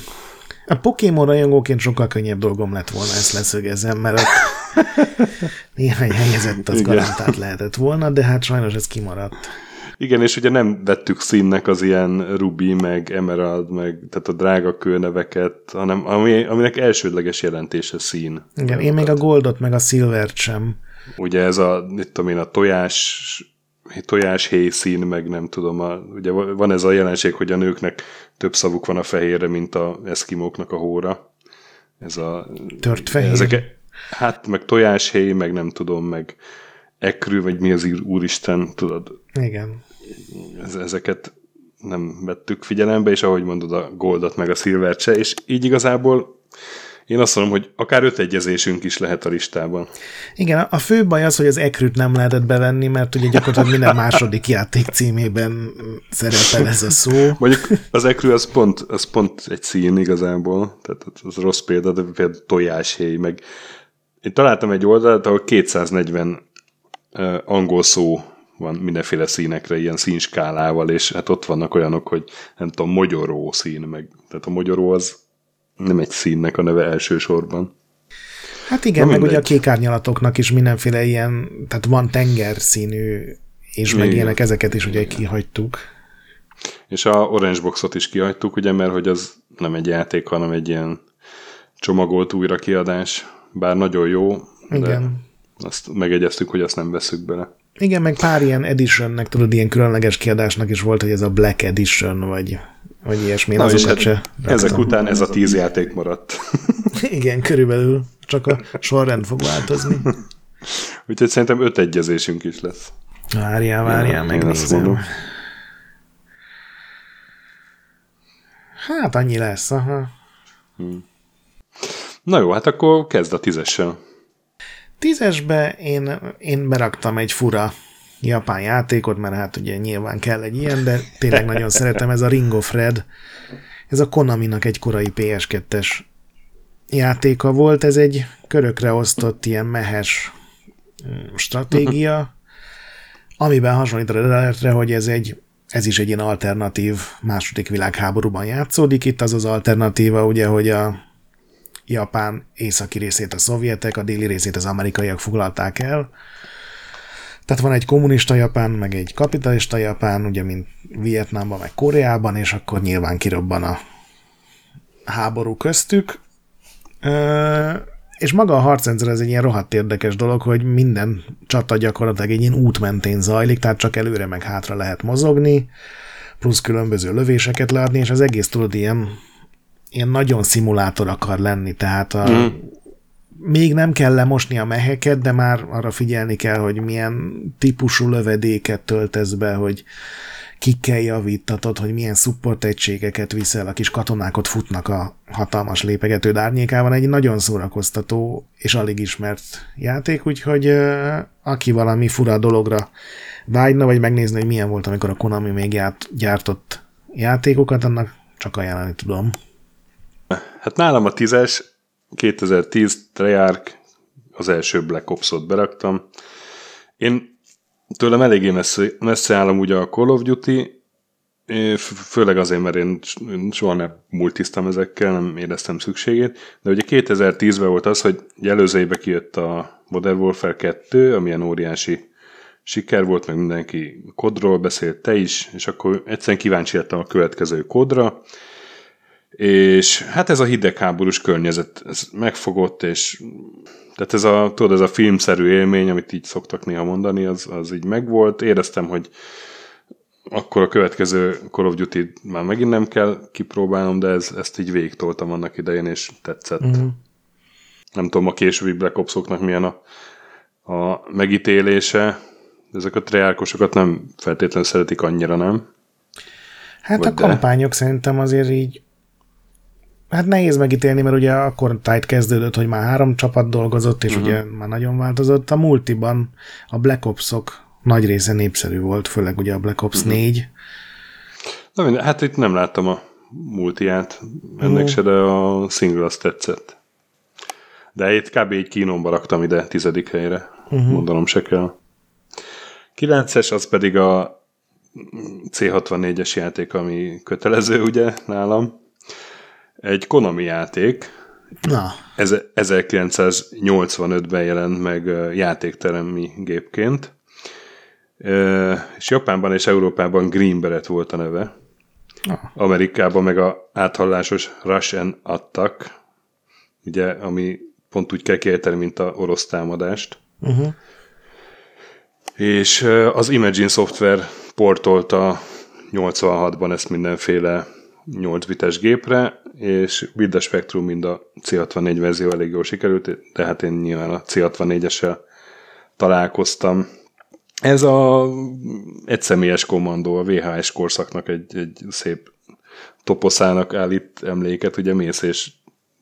A Pokémon rajongóként sokkal könnyebb dolgom lett volna, ezt leszögezem, mert néhány helyezett az garantált lehetett volna, de hát sajnos ez kimaradt. Igen, és ugye nem vettük színnek az ilyen Ruby, meg Emerald, meg tehát a drága kőneveket, hanem ami, aminek elsődleges jelentése szín. Igen, én még a Goldot, meg a Silvert sem. Ugye ez a, mit tudom én, a tojás tojáshéj szín, meg nem tudom, a, ugye van ez a jelenség, hogy a nőknek több szavuk van a fehérre, mint a eszkimóknak a hóra. Ez a... Tört fehér? Ezek, hát, meg tojáshéj, meg nem tudom, meg ekrű, vagy mi az úristen, tudod? Igen. Ezeket nem vettük figyelembe, és ahogy mondod, a Goldot meg a Silvert se, és így igazából én azt mondom, hogy akár öt egyezésünk is lehet a listában. Igen, a fő baj az, hogy az ekrűt nem lehetett bevenni, mert ugye gyakorlatilag minden második játék címében szerepel ez a szó. Mondjuk az ekrű az pont, az pont egy szín igazából, tehát az rossz példa, de például tojáshéj, meg én találtam egy oldalt, ahol 240 uh, angol szó van mindenféle színekre, ilyen színskálával, és hát ott vannak olyanok, hogy nem tudom, mogyoró szín, meg, tehát a mogyoró az nem egy színnek a neve elsősorban. Hát igen, Na, meg mindegy. ugye a kékárnyalatoknak is mindenféle ilyen, tehát van tengerszínű, és igen. meg ilyenek, ezeket is ugye kihagytuk. És a Orange Boxot is kihagytuk, ugye, mert hogy az nem egy játék, hanem egy ilyen csomagolt újrakiadás, bár nagyon jó, de igen. azt megegyeztük, hogy azt nem veszük bele. Igen, meg pár ilyen editionnek, tudod, ilyen különleges kiadásnak is volt, hogy ez a Black Edition, vagy, vagy ilyesmi. Na, és hát ezek után ez a tíz játék maradt. Igen, körülbelül. Csak a sorrend fog változni. Úgyhogy szerintem öt egyezésünk is lesz. Várjál, várjál, megnézem. Hát annyi lesz, aha. Hmm. Na jó, hát akkor kezd a tízessel. Tízesbe én, én beraktam egy fura japán játékot, mert hát ugye nyilván kell egy ilyen, de tényleg nagyon szeretem, ez a Ring of Red. Ez a Konaminak egy korai PS2-es játéka volt, ez egy körökre osztott ilyen mehes mm, stratégia, amiben hasonlít a Red hogy ez egy ez is egy ilyen alternatív második világháborúban játszódik. Itt az az alternatíva, ugye, hogy a Japán északi részét a szovjetek, a déli részét az amerikaiak foglalták el. Tehát van egy kommunista Japán, meg egy kapitalista Japán, ugye, mint Vietnámban, meg Koreában, és akkor nyilván kirobban a háború köztük. és maga a harcrendszer ez egy ilyen rohadt érdekes dolog, hogy minden csata gyakorlatilag egy ilyen út mentén zajlik, tehát csak előre meg hátra lehet mozogni, plusz különböző lövéseket leadni, és az egész tudod ilyen ilyen nagyon szimulátor akar lenni, tehát a, mm. még nem kell lemosni a meheket, de már arra figyelni kell, hogy milyen típusú lövedéket töltesz be, hogy kikkel javítatod, hogy milyen support egységeket viszel, a kis katonákot futnak a hatalmas lépegető árnyékában. Egy nagyon szórakoztató és alig ismert játék, úgyhogy aki valami fura dologra vágyna, vagy megnézni, hogy milyen volt, amikor a Konami még gyártott játékokat, annak csak ajánlani tudom. Hát nálam a tízes, 2010 Treyarch, az első Black Ops-ot beraktam. Én tőlem eléggé messze, messze állom ugye a Call of Duty, főleg azért, mert én soha nem multiztam ezekkel, nem éreztem szükségét, de ugye 2010-ben volt az, hogy előző évben kijött a Modern Warfare 2, amilyen óriási siker volt, meg mindenki kodról beszélt, te is, és akkor egyszerűen kíváncsi lettem a következő kodra, és hát ez a hidegháborús környezet, ez megfogott, és tehát ez a, tudod, ez a filmszerű élmény, amit így szoktak néha mondani, az, az így megvolt. Éreztem, hogy akkor a következő Call of Duty már megint nem kell kipróbálnom, de ez, ezt így végtoltam annak idején, és tetszett. Mm. Nem tudom, a későbbi Black Ops-oknak milyen a, a megítélése, Ezek a triárkosokat nem feltétlenül szeretik annyira, nem? Hát Vagy a de? kampányok szerintem azért így Hát nehéz megítélni, mert ugye akkor tájt kezdődött, hogy már három csapat dolgozott, és uh-huh. ugye már nagyon változott. A multiban a Black Ops-ok nagy része népszerű volt, főleg ugye a Black Ops uh-huh. 4. Na, hát itt nem láttam a multiát, ennek uh-huh. se, de a single azt tetszett. De itt kb. egy kínomba raktam ide tizedik helyre, uh-huh. mondanom se kell. Kilences az pedig a C64-es játék, ami kötelező ugye nálam. Egy Konami játék. Na. Ez, 1985-ben jelent meg játékteremi gépként. És Japánban és Európában Green Beret volt a neve. Na. Amerikában meg a áthallásos Rush and Attack, ugye, ami pont úgy kell kiejteni, mint a orosz támadást. Uh-huh. És az Imagine Software portolta 86-ban ezt mindenféle 8 bites gépre, és With the Spectrum mind a C64 verzió elég jól sikerült, de hát én nyilván a C64-essel találkoztam. Ez a egyszemélyes kommandó, a VHS korszaknak egy, egy szép toposzának állít emléket, ugye mész és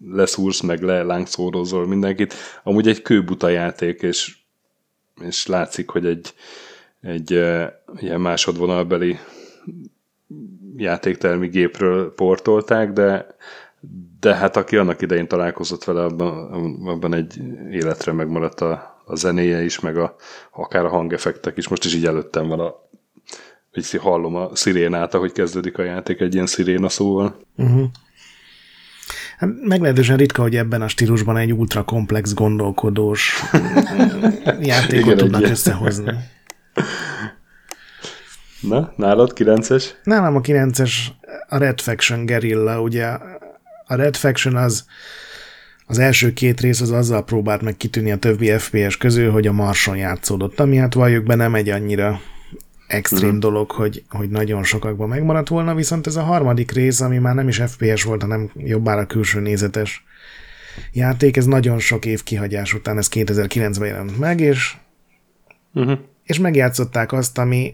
leszúrsz, meg le lángszórozol mindenkit. Amúgy egy kőbuta játék, és, és látszik, hogy egy, egy ilyen másodvonalbeli játéktermi gépről portolták, de, de hát aki annak idején találkozott vele, abban, abban egy életre megmaradt a, a zenéje is, meg a, akár a hangeffektek is. Most is így előttem van a hogy hallom a szirénát, ahogy kezdődik a játék egy ilyen sziréna szóval. Uh-huh. Hát meglehetősen ritka, hogy ebben a stílusban egy ultra komplex gondolkodós játékot Igen, tudnak összehozni. Na, nálad 9-es? Nálam a 9-es a Red Faction Guerrilla, ugye a Red Faction az az első két rész az azzal próbált meg kitűnni a többi FPS közül, hogy a Marson játszódott, ami hát valljuk be nem egy annyira extrém uh-huh. dolog, hogy, hogy nagyon sokakban megmaradt volna, viszont ez a harmadik rész, ami már nem is FPS volt, hanem jobbára külső nézetes játék, ez nagyon sok év kihagyás után, ez 2009-ben jelent meg, és, uh-huh. és megjátszották azt, ami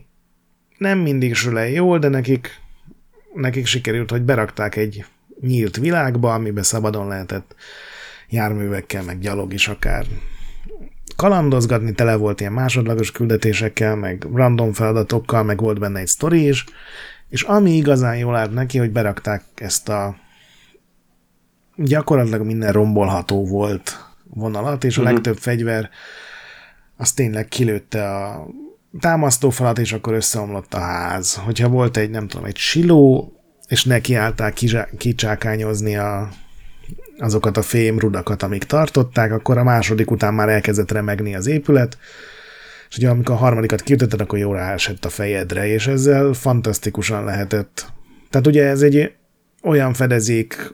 nem mindig süle jól, de nekik, nekik sikerült, hogy berakták egy nyílt világba, amiben szabadon lehetett járművekkel, meg gyalog is akár kalandozgatni, tele volt ilyen másodlagos küldetésekkel, meg random feladatokkal, meg volt benne egy sztori is, és ami igazán jól állt neki, hogy berakták ezt a gyakorlatilag minden rombolható volt vonalat, és a uh-huh. legtöbb fegyver az tényleg kilőtte a támasztófalat, és akkor összeomlott a ház. Hogyha volt egy, nem tudom, egy siló, és nekiállták kicsákányozni a, azokat a fémrudakat, amik tartották, akkor a második után már elkezdett remegni az épület, és ugye amikor a harmadikat kiütötted, akkor jól esett a fejedre, és ezzel fantasztikusan lehetett. Tehát ugye ez egy olyan fedezék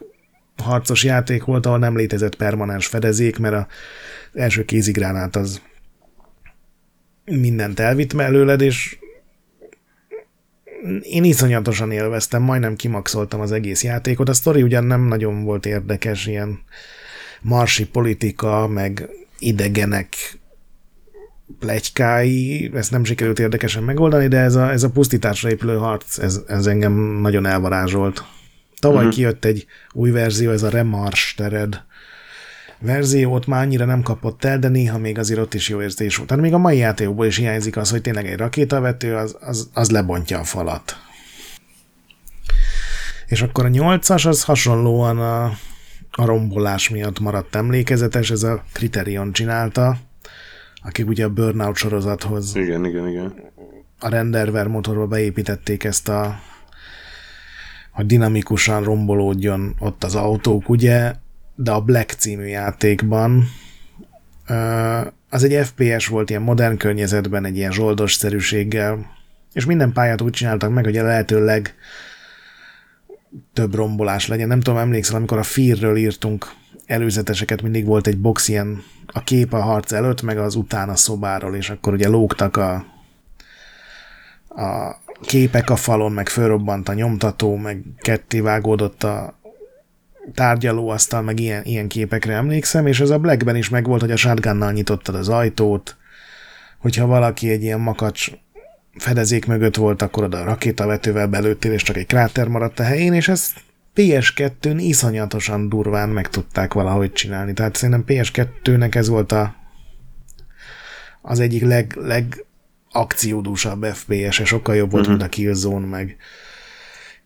harcos játék volt, ahol nem létezett permanens fedezék, mert az első kézigránát az mindent elvitt mellőled, és én iszonyatosan élveztem, majdnem kimaxoltam az egész játékot. A sztori ugyan nem nagyon volt érdekes, ilyen marsi politika, meg idegenek plegykái, ezt nem sikerült érdekesen megoldani, de ez a, ez a pusztításra épülő harc, ez, ez engem nagyon elvarázsolt. Tavaly uh-huh. kijött egy új verzió, ez a Remars tered verziót már annyira nem kapott el, de néha még azért ott is jó érzés volt. Tehát még a mai játékokból is hiányzik az, hogy tényleg egy rakétavető, az, az, az lebontja a falat. És akkor a nyolcas az hasonlóan a, a rombolás miatt maradt emlékezetes, ez a Criterion csinálta, akik ugye a Burnout sorozathoz igen, igen, igen. a renderver motorba beépítették ezt a hogy dinamikusan rombolódjon ott az autók, ugye de a Black című játékban az egy FPS volt ilyen modern környezetben, egy ilyen zsoldos-szerűséggel, és minden pályát úgy csináltak meg, hogy a lehetőleg több rombolás legyen. Nem tudom, emlékszel, amikor a Fear-ről írtunk előzeteseket, mindig volt egy box ilyen a kép a harc előtt, meg az utána szobáról, és akkor ugye lógtak a, a képek a falon, meg fölrobbant a nyomtató, meg ketté vágódott a, tárgyalóasztal, meg ilyen, ilyen képekre emlékszem, és ez a Blackben is megvolt, hogy a shotgunnal nyitottad az ajtót, hogyha valaki egy ilyen makacs fedezék mögött volt, akkor oda a rakétavetővel belőttél, és csak egy kráter maradt a helyén, és ezt PS2-n iszonyatosan durván meg tudták valahogy csinálni. Tehát szerintem PS2-nek ez volt a, az egyik leg, leg akciódúsabb FPS-e, sokkal jobb volt, uh-huh. mint a Killzone, meg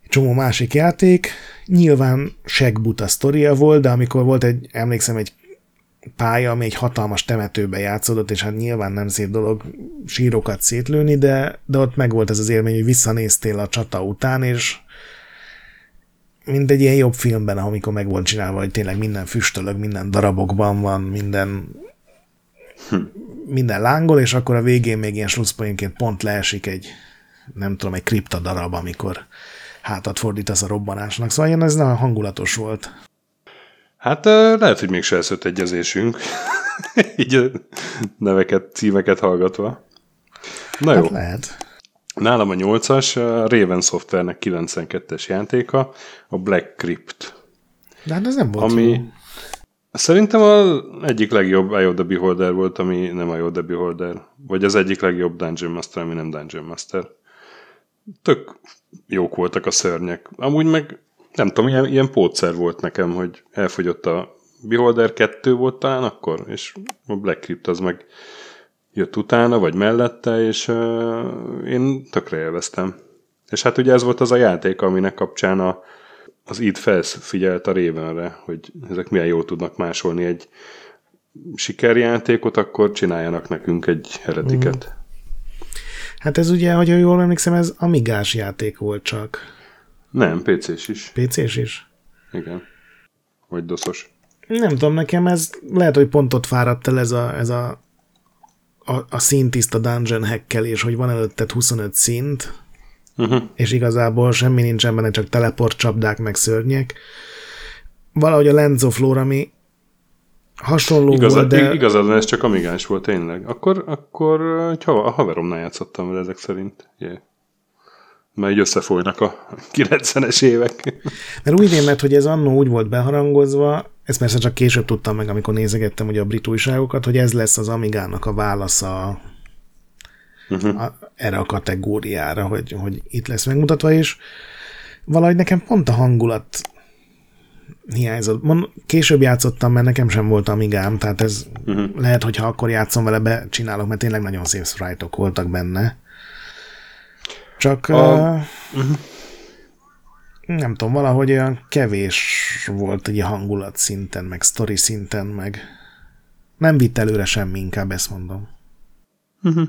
csomó másik játék. Nyilván segbuta sztoria volt, de amikor volt egy, emlékszem, egy pálya, ami egy hatalmas temetőbe játszódott, és hát nyilván nem szép dolog sírokat szétlőni, de, de ott meg volt ez az élmény, hogy visszanéztél a csata után, és mint egy ilyen jobb filmben, amikor meg volt csinálva, hogy tényleg minden füstölög, minden darabokban van, minden hm. minden lángol, és akkor a végén még ilyen slusszpointként pont leesik egy, nem tudom, egy kripta darab, amikor hátat fordítasz a robbanásnak. Szóval ilyen ez nagyon hangulatos volt. Hát lehet, hogy még se lesz egyezésünk. Így neveket, címeket hallgatva. Na hát jó. lehet. Nálam a 8-as, a Raven Software-nek 92-es játéka, a Black Crypt. De hát ez nem volt ami jó. Szerintem az egyik legjobb of the Beholder volt, ami nem of the Beholder. Vagy az egyik legjobb Dungeon Master, ami nem Dungeon Master. Tök jók voltak a szörnyek. Amúgy meg nem tudom, ilyen, ilyen pótszer volt nekem, hogy elfogyott a Beholder 2 volt talán akkor, és a Black Crypt az meg jött utána, vagy mellette, és uh, én tökre élveztem. És hát ugye ez volt az a játék, aminek kapcsán a, az id figyelt a Ravenre, hogy ezek milyen jól tudnak másolni egy sikerjátékot, akkor csináljanak nekünk egy heretiket. Mm. Hát ez ugye, hogy jól emlékszem, ez amigás játék volt csak. Nem, PC-s is. PC-s is? Igen. Vagy doszos. Nem tudom, nekem ez lehet, hogy pont ott fáradt el ez a, ez a, a, a szintiszta dungeon hackelés, hogy van előtted 25 szint, uh-huh. és igazából semmi nincsen benne, csak teleport csapdák meg szörnyek. Valahogy a Lens of Lore, ami hasonló Igazad, volt, de... Igazad, ez csak amigáns volt tényleg. Akkor, akkor a haveromnál játszottam vele ezek szerint. Yeah. Mert így összefolynak a 90-es évek. Mert úgy német, hogy ez annó úgy volt beharangozva, ezt persze csak később tudtam meg, amikor nézegettem ugye a brit újságokat, hogy ez lesz az Amigának a válasza uh-huh. a, erre a kategóriára, hogy, hogy itt lesz megmutatva, és valahogy nekem pont a hangulat hiányzott. Mond, később játszottam, mert nekem sem volt Amigám, tehát ez uh-huh. lehet, hogy ha akkor játszom vele, becsinálok, mert tényleg nagyon szép sprite voltak benne. Csak a... uh, uh-huh. nem tudom, valahogy olyan kevés volt egy hangulat szinten, meg story szinten, meg nem vitt előre semmi, inkább ezt mondom. Uh-huh.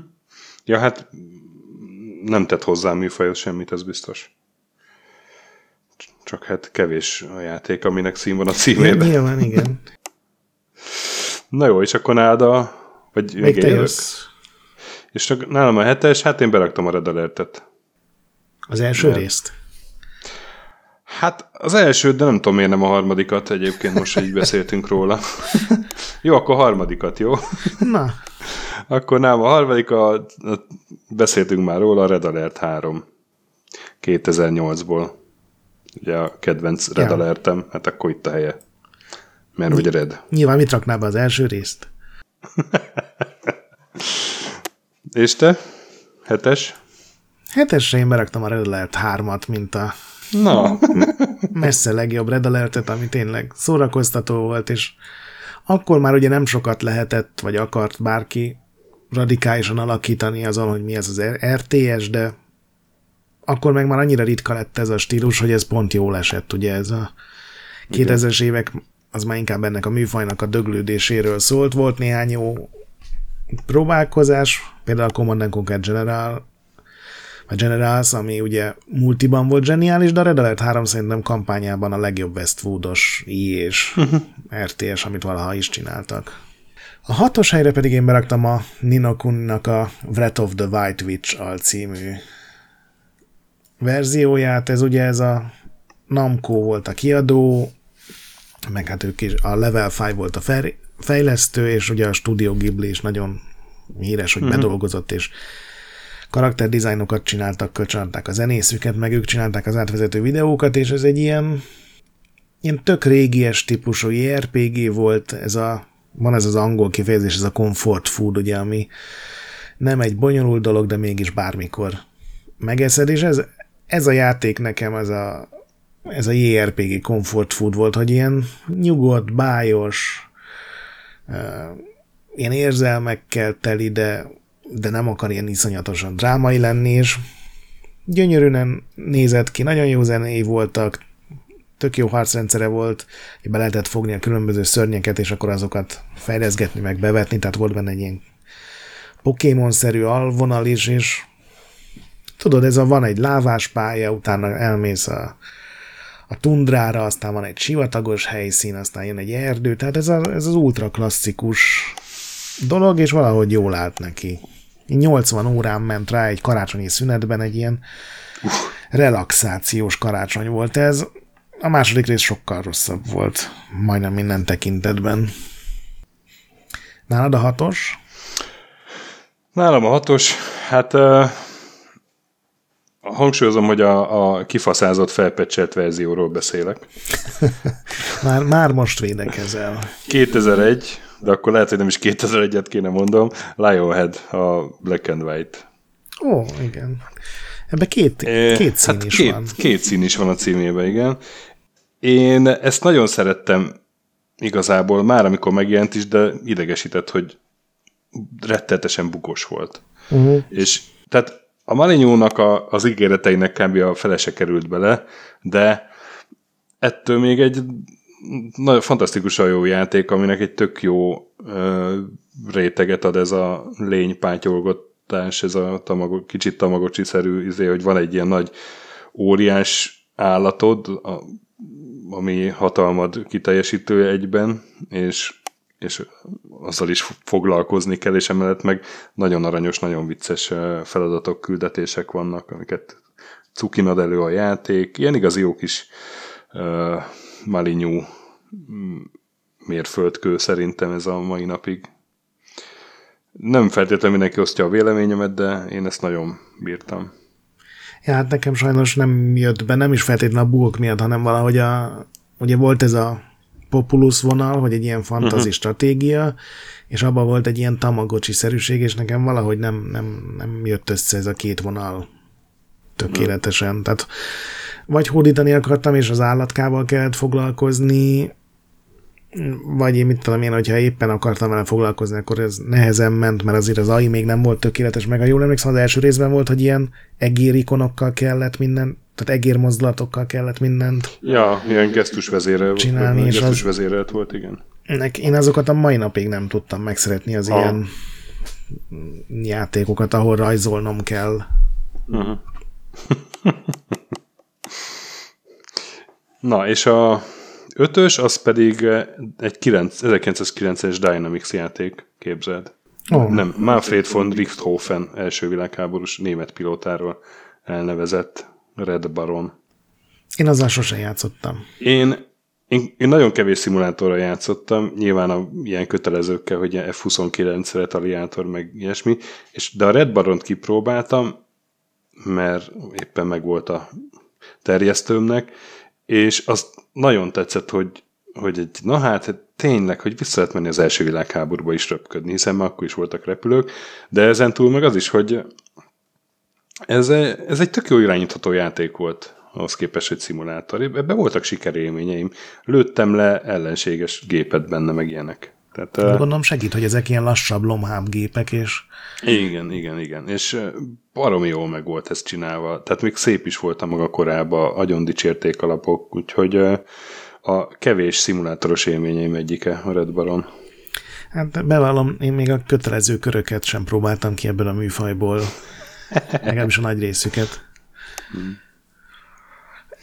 Ja, hát nem tett hozzá műfajhoz semmit, ez biztos. Csak hát kevés a játék, aminek szín van a címében. Nyilván, igen. Na jó, és akkor nálad a... Vagy még, te jössz. És csak nálam a hetes, hát én beraktam a Red Alert-et. Az első Mert... részt? Hát az első, de nem tudom miért nem a harmadikat, egyébként most így beszéltünk róla. jó, akkor a harmadikat, jó? Na. akkor nem, a harmadikat, beszéltünk már róla, a Red Alert 3 2008-ból. Ugye a kedvenc Red ja. Alertem, hát akkor itt a helye. Mert ugye Red. Nyilván mit raknál be az első részt? És te? Hetes? Hetesre én beraktam a Red Alert 3-at, mint a Na. messze legjobb Red Alert-et, ami tényleg szórakoztató volt, és akkor már ugye nem sokat lehetett, vagy akart bárki radikálisan alakítani azon, hogy mi ez az RTS, de akkor meg már annyira ritka lett ez a stílus, hogy ez pont jól esett, ugye ez a 2000-es évek az már inkább ennek a műfajnak a döglődéséről szólt. Volt néhány jó próbálkozás, például a Command Conquer General a Generals, ami ugye multiban volt zseniális, de a Red Alert 3 szerintem kampányában a legjobb Westwoodos és RTS, amit valaha is csináltak. A hatos helyre pedig én beraktam a Ninokunnak a Wrath of the White Witch alcímű verzióját. Ez ugye ez a Namco volt a kiadó, meg hát ők is, a Level 5 volt a fejlesztő, és ugye a Studio Ghibli is nagyon híres, hogy uh-huh. bedolgozott, és karakterdizájnokat csináltak, kölcsönadták a zenészüket, meg ők csinálták az átvezető videókat, és ez egy ilyen, ilyen tök régies típusú RPG volt, ez a, van ez az angol kifejezés, ez a comfort food, ugye, ami nem egy bonyolult dolog, de mégis bármikor megeszed, és ez, ez a játék nekem, ez a, ez a JRPG comfort food volt, hogy ilyen nyugodt, bájos, ilyen érzelmekkel teli, de, de nem akar ilyen iszonyatosan drámai lenni, és gyönyörűen nézett ki, nagyon jó zenéi voltak, tök jó harcrendszere volt, be lehetett fogni a különböző szörnyeket, és akkor azokat fejleszgetni, meg bevetni, tehát volt benne egy ilyen Pokémon-szerű alvonal is, és tudod, ez a van egy lávás pálya, utána elmész a, a tundrára, aztán van egy sivatagos helyszín, aztán jön egy erdő, tehát ez, a, ez az ultra klasszikus dolog, és valahogy jól állt neki. 80 órán ment rá egy karácsonyi szünetben, egy ilyen relaxációs karácsony volt ez. A második rész sokkal rosszabb volt, majdnem minden tekintetben. Nálad a hatos? Nálam a hatos, hát uh, hangsúlyozom, hogy a, a kifaszázott felpecselt verzióról beszélek. már, már most védekezel. 2001, de akkor lehet, hogy nem is 2001-et kéne mondom, Lionhead, a Black and White. Ó, igen. Ebben két, két szín hát is két, van. Két szín is van a címében, igen. Én ezt nagyon szerettem igazából már, amikor megjelent is, de idegesített, hogy rettetesen bukos volt. Uh-huh. És tehát a Malinyónak a, az ígéreteinek kb. a felese került bele, de ettől még egy nagyon fantasztikusan jó játék, aminek egy tök jó ö, réteget ad ez a lénypátyolgatás, ez a tamago, kicsit tamagocsi-szerű izé, hogy van egy ilyen nagy óriás állatod, a, ami hatalmad kiteljesítő egyben, és és azzal is foglalkozni kell, és emellett meg nagyon aranyos, nagyon vicces feladatok, küldetések vannak, amiket cukinad elő a játék. Ilyen igazi jó kis uh, malinyú mm, mérföldkő szerintem ez a mai napig. Nem feltétlenül mindenki osztja a véleményemet, de én ezt nagyon bírtam. Ja, hát nekem sajnos nem jött be, nem is feltétlenül a bugok miatt, hanem valahogy a, ugye volt ez a populus vonal, hogy egy ilyen fantazi uh-huh. stratégia, és abban volt egy ilyen tamagocsi-szerűség, és nekem valahogy nem, nem, nem jött össze ez a két vonal tökéletesen. Uh-huh. Tehát vagy hódítani akartam, és az állatkával kellett foglalkozni, vagy én mit tudom én, hogyha éppen akartam vele foglalkozni, akkor ez nehezen ment, mert azért az AI még nem volt tökéletes, meg a jól emlékszem, az első részben volt, hogy ilyen egérikonokkal kellett minden, tehát egérmozdulatokkal kellett mindent. Ja, ilyen gesztusvezérel, csinálni, és gesztusvezérelt volt, igen. Én azokat a mai napig nem tudtam megszeretni, az ha. ilyen játékokat, ahol rajzolnom kell. Uh-huh. Na, és a ötös, az pedig egy 1990-es Dynamics játék, képzeld. Oh. Nem, Manfred von Richthofen első világháborús német pilótáról elnevezett Red Baron. Én azzal sosem játszottam. Én, én, én nagyon kevés szimulátorra játszottam, nyilván a ilyen kötelezőkkel, hogy F-29 retaliátor, meg ilyesmi, és, de a Red Baront kipróbáltam, mert éppen meg volt a terjesztőmnek, és az nagyon tetszett, hogy, hogy egy, na hát tényleg, hogy vissza lehet menni az első világháborúba is röpködni, hiszen már akkor is voltak repülők, de ezen túl meg az is, hogy ez, ez egy tök jó irányítható játék volt ahhoz képest, hogy szimulátor. Ebben voltak sikerélményeim. Lőttem le ellenséges gépet benne, meg ilyenek. Tehát, Gondolom segít, hogy ezek ilyen lassabb lomhább gépek, és... Igen, igen, igen. És baromi jól meg volt ezt csinálva. Tehát még szép is volt a maga korában, agyon dicsérték alapok, úgyhogy a kevés szimulátoros élményeim egyike a Red Baron. Hát bevallom, én még a kötelező köröket sem próbáltam ki ebből a műfajból. Legalábbis a nagy részüket.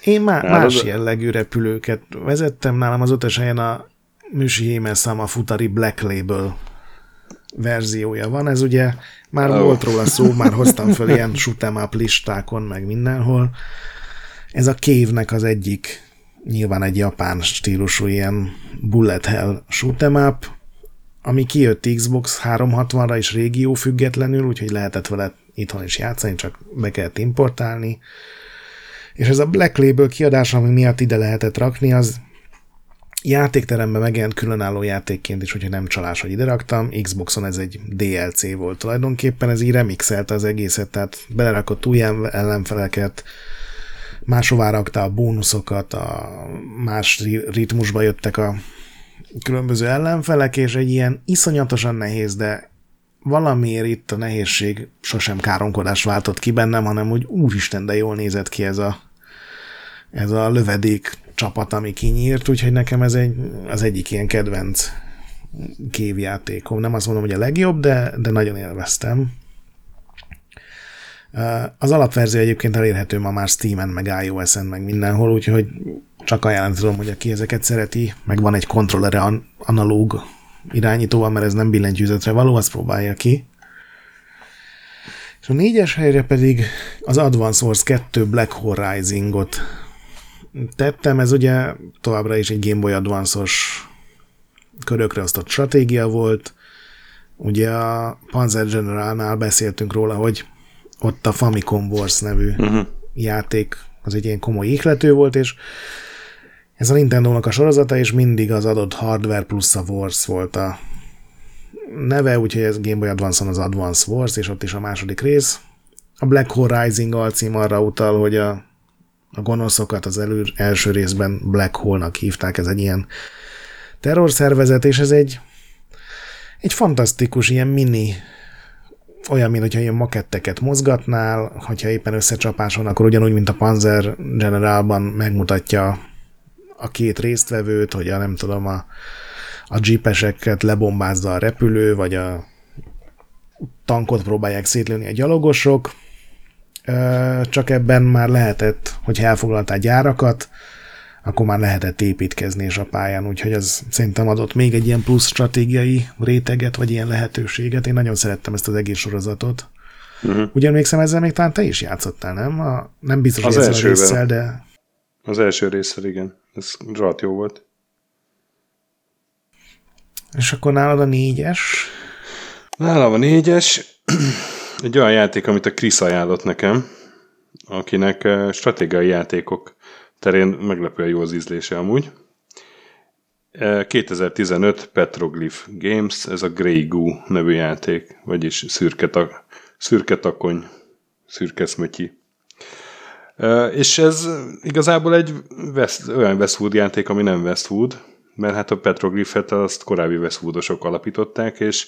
Én má, más jellegű repülőket vezettem, nálam az ötös helyen a Műsi a Futari Black Label verziója van. Ez ugye már oh. volt róla szó, már hoztam föl ilyen shoot'em listákon, meg mindenhol. Ez a Cave-nek az egyik, nyilván egy japán stílusú ilyen bullet hell shoot'em up, ami kijött Xbox 360-ra is régió függetlenül, úgyhogy lehetett vele itthon is játszani, csak be kellett importálni. És ez a Black Label kiadás, ami miatt ide lehetett rakni, az játékteremben megjelent különálló játékként is, hogyha nem csalás, hogy ide raktam. Xboxon ez egy DLC volt tulajdonképpen, ez így remixelte az egészet, tehát belerakott új ellenfeleket, máshová rakta a bónuszokat, a más ritmusba jöttek a különböző ellenfelek, és egy ilyen iszonyatosan nehéz, de valamiért itt a nehézség sosem káromkodás váltott ki bennem, hanem úgy úristen, de jól nézett ki ez a, ez a lövedék csapat, ami kinyírt, úgyhogy nekem ez egy, az egyik ilyen kedvenc kévjátékom. Nem azt mondom, hogy a legjobb, de, de nagyon élveztem. Az alapverzió egyébként elérhető ma már Steam-en, meg iOS-en, meg mindenhol, úgyhogy csak ajánlani tudom, hogy aki ezeket szereti, meg van egy kontrollere analóg irányítóval, mert ez nem billentyűzetre való, azt próbálja ki. És a négyes helyre pedig az Advance Wars 2 Black Horizon-ot tettem, ez ugye továbbra is egy Game Boy Advance-os körökre osztott stratégia volt. Ugye a Panzer Generalnál beszéltünk róla, hogy ott a Famicom Wars nevű uh-huh. játék az egy ilyen komoly ihlető volt, és ez a Nintendo-nak a sorozata, és mindig az adott hardware plusz a Wars volt a neve, úgyhogy ez Game Boy Advance-on az Advance Wars, és ott is a második rész. A Black Hole Rising alcím arra utal, hogy a, a gonoszokat az elő, első részben Black Hole-nak hívták, ez egy ilyen terrorszervezet, és ez egy egy fantasztikus ilyen mini olyan, mint hogyha ilyen maketteket mozgatnál, hogyha éppen összecsapás van, akkor ugyanúgy, mint a Panzer Generalban megmutatja a két résztvevőt, hogy a nem tudom, a, a jeepeseket lebombázza a repülő, vagy a tankot próbálják szétlőni a gyalogosok, csak ebben már lehetett, hogy elfoglaltál gyárakat, akkor már lehetett építkezni és a pályán, úgyhogy az szerintem adott még egy ilyen plusz stratégiai réteget, vagy ilyen lehetőséget. Én nagyon szerettem ezt az egész sorozatot. Uh-huh. Ugyan emlékszem, ezzel még talán te is játszottál, nem? A, nem biztos, az hogy ezzel a résszel, de... Az első résszel, igen. Ez rohadt jó volt. És akkor nálad a négyes? Nálam a négyes egy olyan játék, amit a Krisz ajánlott nekem, akinek eh, stratégiai játékok terén meglepően jó az ízlése amúgy. 2015 eh, Petroglyph Games, ez a Grey Goo nevű játék, vagyis szürke, tak, szürke takony, szürke szmötyi. És ez igazából egy West, olyan Westwood játék, ami nem Westwood, mert hát a Petroglyphet azt korábbi Westwoodosok alapították, és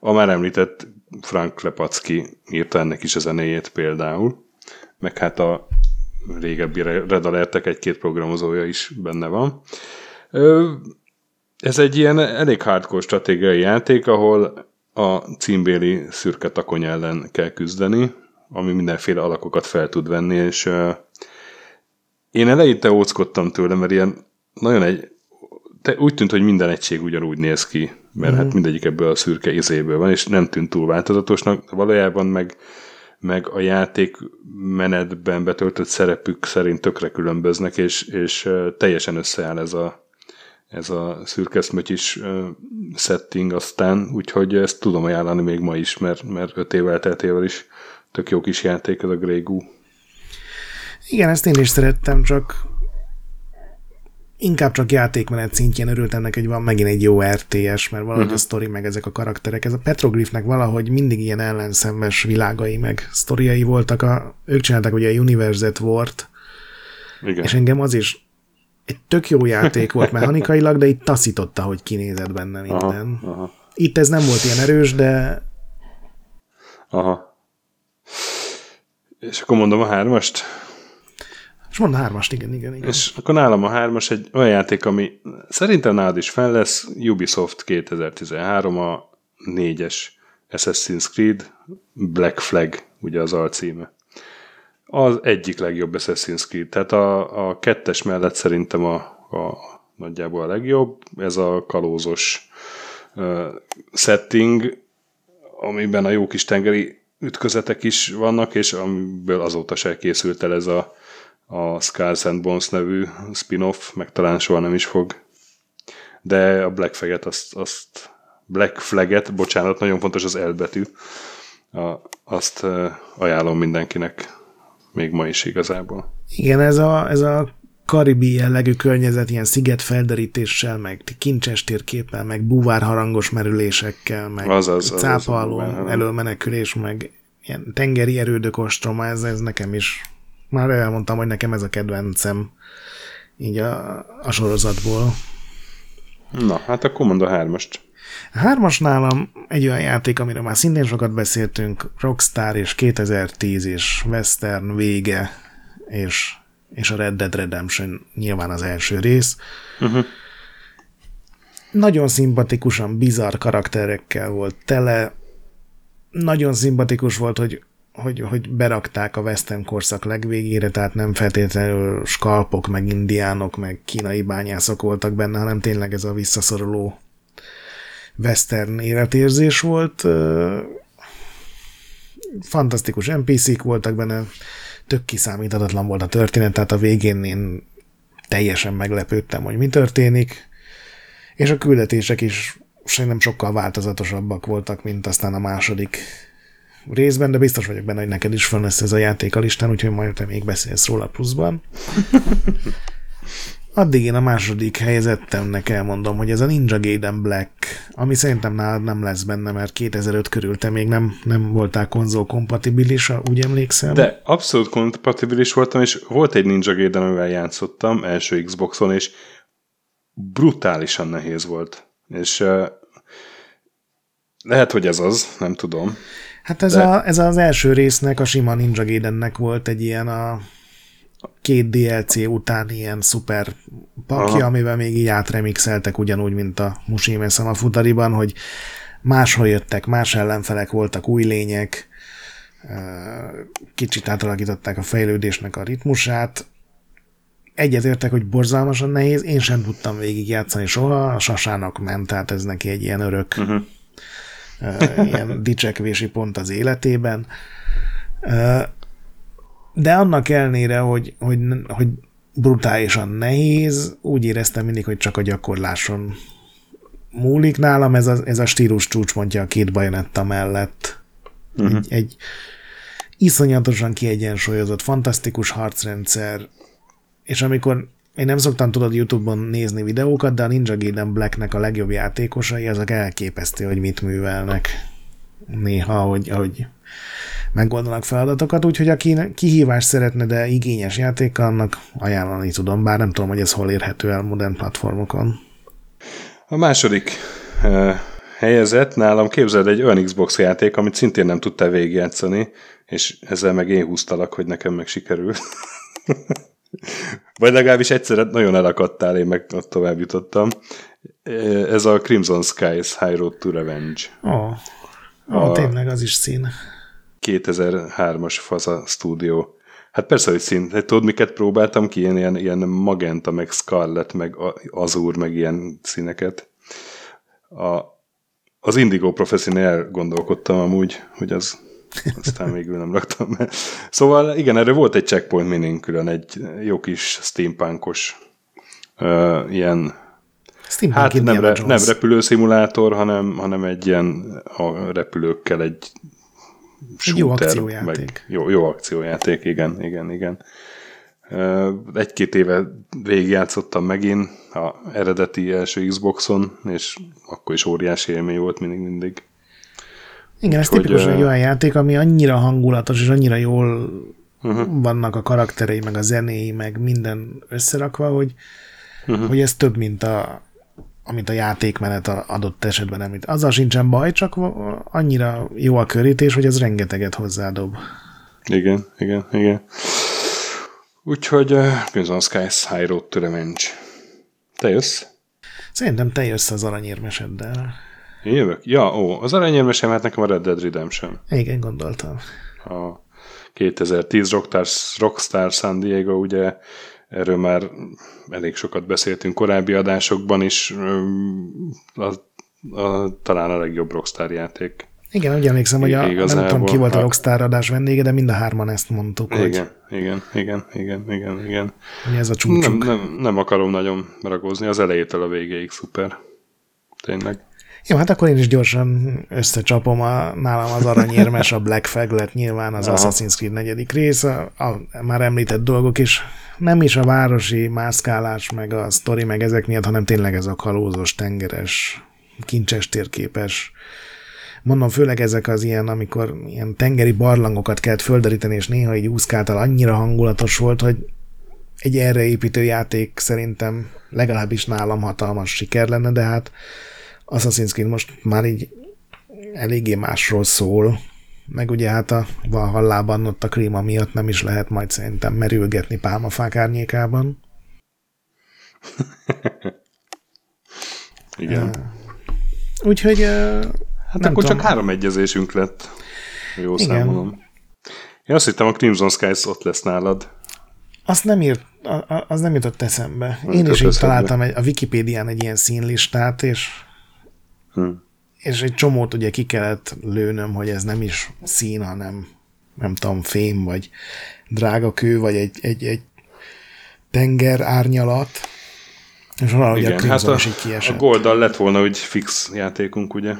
a már említett Frank Lepacki írta ennek is a zenéjét például, meg hát a régebbi Red Alertek egy-két programozója is benne van. Ez egy ilyen elég hardcore stratégiai játék, ahol a címbéli szürke takony ellen kell küzdeni, ami mindenféle alakokat fel tud venni, és uh, én eleinte óckodtam tőle, mert ilyen nagyon egy, te, úgy tűnt, hogy minden egység ugyanúgy néz ki, mert mm-hmm. hát mhm. mindegyik ebből a szürke izéből van, és nem tűnt túl változatosnak, valójában meg, meg a játék menetben betöltött szerepük szerint tökre különböznek, és, és uh, teljesen összeáll ez a, ez a szürkeszmötyis uh, setting aztán, úgyhogy ezt tudom ajánlani még ma is, mert, mert öt év elteltével is tök jó kis játék ez a Grey Goo. Igen, ezt én is szerettem, csak inkább csak játékmenet szintjén örültem neki, hogy van megint egy jó RTS, mert valahogy uh-huh. a sztori, meg ezek a karakterek. Ez a Petroglyphnek valahogy mindig ilyen ellenszemes világai, meg sztoriai voltak. A, ők csináltak ugye a Universe War-t, Igen. és engem az is egy tök jó játék volt mechanikailag, de itt taszította, hogy kinézett benne minden. Aha, aha. Itt ez nem volt ilyen erős, de Aha. És akkor mondom a hármast? És mondom a hármast, igen, igen, igen. És akkor nálam a hármas egy olyan játék, ami szerintem nálad is fel lesz, Ubisoft 2013, a négyes Assassin's Creed, Black Flag, ugye az alcíme. Az egyik legjobb Assassin's Creed, tehát a, a kettes mellett szerintem a, a nagyjából a legjobb, ez a kalózos uh, setting, amiben a jó kis tengeri ütközetek is vannak, és amiből azóta se készült el ez a, a Scars and Bones nevű spin-off, meg talán soha nem is fog. De a Black Flag-et, azt, azt Black Flag-et, bocsánat, nagyon fontos az elbetű, a, azt ajánlom mindenkinek még ma is igazából. Igen, ez a, ez a karibi jellegű környezet, ilyen szigetfelderítéssel, meg kincses térképpel, meg buvárharangos merülésekkel, meg Azaz, cápa alól azaz. elől menekülés, meg ilyen tengeri erődök ostroma, ez, ez nekem is, már elmondtam, hogy nekem ez a kedvencem így a, a sorozatból. Na, hát akkor mondd a hármast. A hármas nálam egy olyan játék, amiről már szintén sokat beszéltünk, Rockstar és 2010 és Western vége, és, és a Red Dead Redemption nyilván az első rész. Uh-huh. Nagyon szimpatikusan, bizarr karakterekkel volt tele. Nagyon szimpatikus volt, hogy, hogy, hogy berakták a Western korszak legvégére, tehát nem feltétlenül skalpok, meg indiánok, meg kínai bányászok voltak benne, hanem tényleg ez a visszaszoruló western életérzés volt. Fantasztikus NPC-k voltak benne, tök kiszámíthatatlan volt a történet, tehát a végén én teljesen meglepődtem, hogy mi történik, és a küldetések is szerintem sokkal változatosabbak voltak, mint aztán a második részben, de biztos vagyok benne, hogy neked is van lesz ez a játék a listán, úgyhogy majd te még beszélsz róla pluszban. Addig én a második helyezettemnek elmondom, hogy ez a Ninja Gaiden Black, ami szerintem nálad nem lesz benne, mert 2005 körül te még nem, nem voltál konzol kompatibilis, úgy emlékszem. De abszolút kompatibilis voltam, és volt egy Ninja Gaiden, amivel játszottam, első Xboxon, és brutálisan nehéz volt. És uh, lehet, hogy ez az, nem tudom. Hát ez, de... a, ez az első résznek, a sima Ninja Gaidennek volt egy ilyen a két DLC után ilyen szuper pakja, Aha. amivel még így átremixeltek ugyanúgy, mint a Mushime Sama Futariban, hogy máshol jöttek, más ellenfelek voltak, új lények, kicsit átalakították a fejlődésnek a ritmusát. Egyetértek, hogy borzalmasan nehéz, én sem tudtam végigjátszani soha, a sasának ment, tehát ez neki egy ilyen örök uh-huh. ilyen dicsekvési pont az életében de annak elnére, hogy, hogy, hogy brutálisan nehéz, úgy éreztem mindig, hogy csak a gyakorláson múlik nálam, ez a, ez a stílus csúcspontja a két bajonetta mellett. Uh-huh. Egy, egy iszonyatosan kiegyensúlyozott, fantasztikus harcrendszer, és amikor én nem szoktam tudod YouTube-on nézni videókat, de a Ninja Gaiden Blacknek a legjobb játékosai, azok elképesztő, hogy mit művelnek. Néha, hogy, hogy megoldanak feladatokat, úgyhogy aki kihívást szeretne, de igényes játék, annak ajánlani tudom, bár nem tudom, hogy ez hol érhető el modern platformokon. A második uh, helyezett nálam képzeld egy olyan Xbox játék, amit szintén nem tudtál végigjátszani, és ezzel meg én húztalak, hogy nekem meg sikerül. Vagy legalábbis egyszer nagyon elakadtál, én meg ott tovább jutottam. Ez a Crimson Skies High Road to Revenge. Ó, oh. oh, a... tényleg az is szín. 2003-as Faza stúdió. Hát persze, hogy szín. Hát tudod, miket próbáltam ki? Ilyen, ilyen, ilyen magenta, meg scarlet, meg azúr, meg ilyen színeket. A, az Indigo Professional gondolkodtam amúgy, hogy az aztán végül nem raktam be. Szóval igen, erre volt egy checkpoint mining külön, egy jó kis steampunkos uh, ilyen Steampunk hát nem, re, nem repülőszimulátor, hanem, hanem egy ilyen a repülőkkel egy shooter, jó akciójáték. Meg jó, jó akciójáték, igen, igen, igen. Egy-két éve végigjátszottam megint a eredeti első Xboxon, és akkor is óriási élmény volt mindig, mindig. Igen, ez tipikus egy olyan játék, ami annyira hangulatos, és annyira jól uh-huh. vannak a karakterei, meg a zenéi, meg minden összerakva, hogy, uh-huh. hogy ez több, mint a, amit a játékmenet adott esetben említ. Azzal sincsen baj, csak annyira jó a körítés, hogy ez rengeteget hozzádob. Igen, igen, igen. Úgyhogy uh, Crimson Skies High Road to Revenge. Te jössz? Szerintem te jössz az aranyérmeseddel. Én jövök? Ja, ó, az aranyérmesem hát nekem a Red Dead Redemption. Igen, gondoltam. A 2010 Rockstar, Rockstar San Diego ugye Erről már elég sokat beszéltünk korábbi adásokban is. A, a, talán a legjobb Rockstar játék. Igen, úgy emlékszem, hogy a, nem tudom ki volt a Rockstar adás vendége, de mind a hárman ezt mondtuk. Igen, hogy... igen, igen, igen, igen, igen. Hogy ez a csúcsuk. Nem, nem, nem akarom nagyon ragózni, az elejétől a végéig szuper. Tényleg. Jó, hát akkor én is gyorsan összecsapom a, nálam az aranyérmes, a Black Flag lett nyilván az Aha. Assassin's Creed negyedik rész, a, a, már említett dolgok is. Nem is a városi mászkálás, meg a sztori, meg ezek miatt, hanem tényleg ez a kalózos, tengeres, kincses térképes. Mondom, főleg ezek az ilyen, amikor ilyen tengeri barlangokat kellett földeríteni, és néha így úszkáltal annyira hangulatos volt, hogy egy erre építő játék szerintem legalábbis nálam hatalmas siker lenne, de hát Assassin's Creed most már így eléggé másról szól, meg ugye hát a Valhallában ott a klíma miatt nem is lehet majd szerintem merülgetni pálmafák árnyékában. Igen. Uh, úgyhogy... Uh, hát akkor tudom. csak három egyezésünk lett. Jó Igen. számolom. Én azt hittem, a Crimson Skies ott lesz nálad. Azt nem írt, az nem jutott eszembe. Nem Én is így találtam egy, a Wikipédián egy ilyen színlistát, és Hm. És egy csomót ugye ki kellett lőnöm, hogy ez nem is szín, hanem nem tudom, fém, vagy drága kő, vagy egy, egy, egy tenger árnyalat. És valahogy Igen, a hát a, is kiesett. A Golddal lett volna hogy fix játékunk, ugye?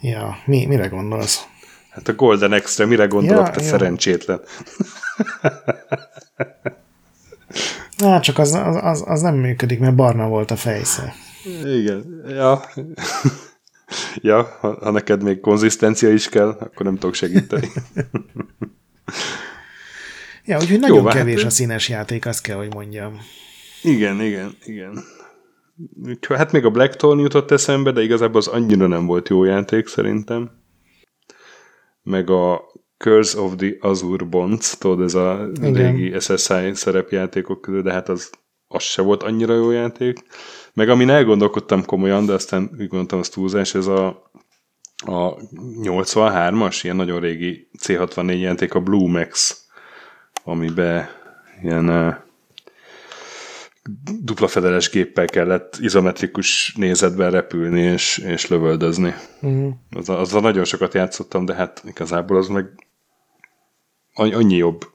Ja, mi, mire gondolsz? Hát a Golden Extra, mire gondolok, ja, te ja. szerencsétlen? Na, csak az, az, az nem működik, mert barna volt a fejsze. Igen, ja. ja, ha, ha neked még konzisztencia is kell, akkor nem tudok segíteni. ja, úgyhogy nagyon Jó, kevés hát, a színes játék, azt kell, hogy mondjam. Igen, igen, igen. Úgyhogy hát még a Blackthorn jutott eszembe, de igazából az annyira nem volt jó játék szerintem. Meg a Curse of the Azure Bonds, tudod, ez a Igen. régi SSI szerepjátékok közül, de hát az, az se volt annyira jó játék. Meg amin elgondolkodtam komolyan, de aztán úgy gondoltam, az túlzás, ez a, a 83-as, ilyen nagyon régi C64 játék, a Blue Max, amiben ilyen uh, dupla fedeles géppel kellett izometrikus nézetben repülni és, és lövöldözni. Uh-huh. Azzal, azzal nagyon sokat játszottam, de hát igazából az meg annyi jobb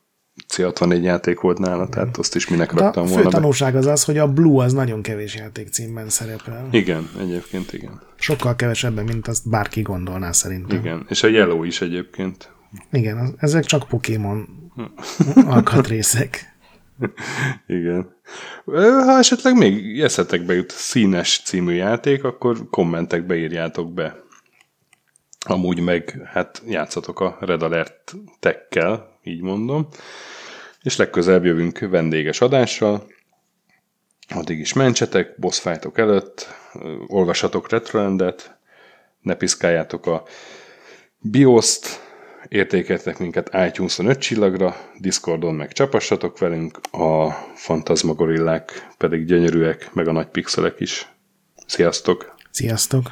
C64 játék volt nála, tehát azt is minek raktam volna. A fő tanulság az az, hogy a Blue az nagyon kevés játék címben szerepel. Igen, egyébként igen. Sokkal kevesebben, mint azt bárki gondolná szerintem. Igen, és a Yellow is egyébként. Igen, ezek csak Pokémon alkatrészek. Igen. Ha esetleg még eszetekbe jut színes című játék, akkor kommentekbe írjátok be. Amúgy meg hát játszatok a Red Alert tekkel, így mondom. És legközelebb jövünk vendéges adással. Addig is mentsetek, boss fightok előtt, olvassatok Retroendet, ne piszkáljátok a BIOS-t, értékeltek minket itunes 5 csillagra, Discordon meg csapassatok velünk, a fantasmagorillák pedig gyönyörűek, meg a nagy pixelek is. Sziasztok! Sziasztok!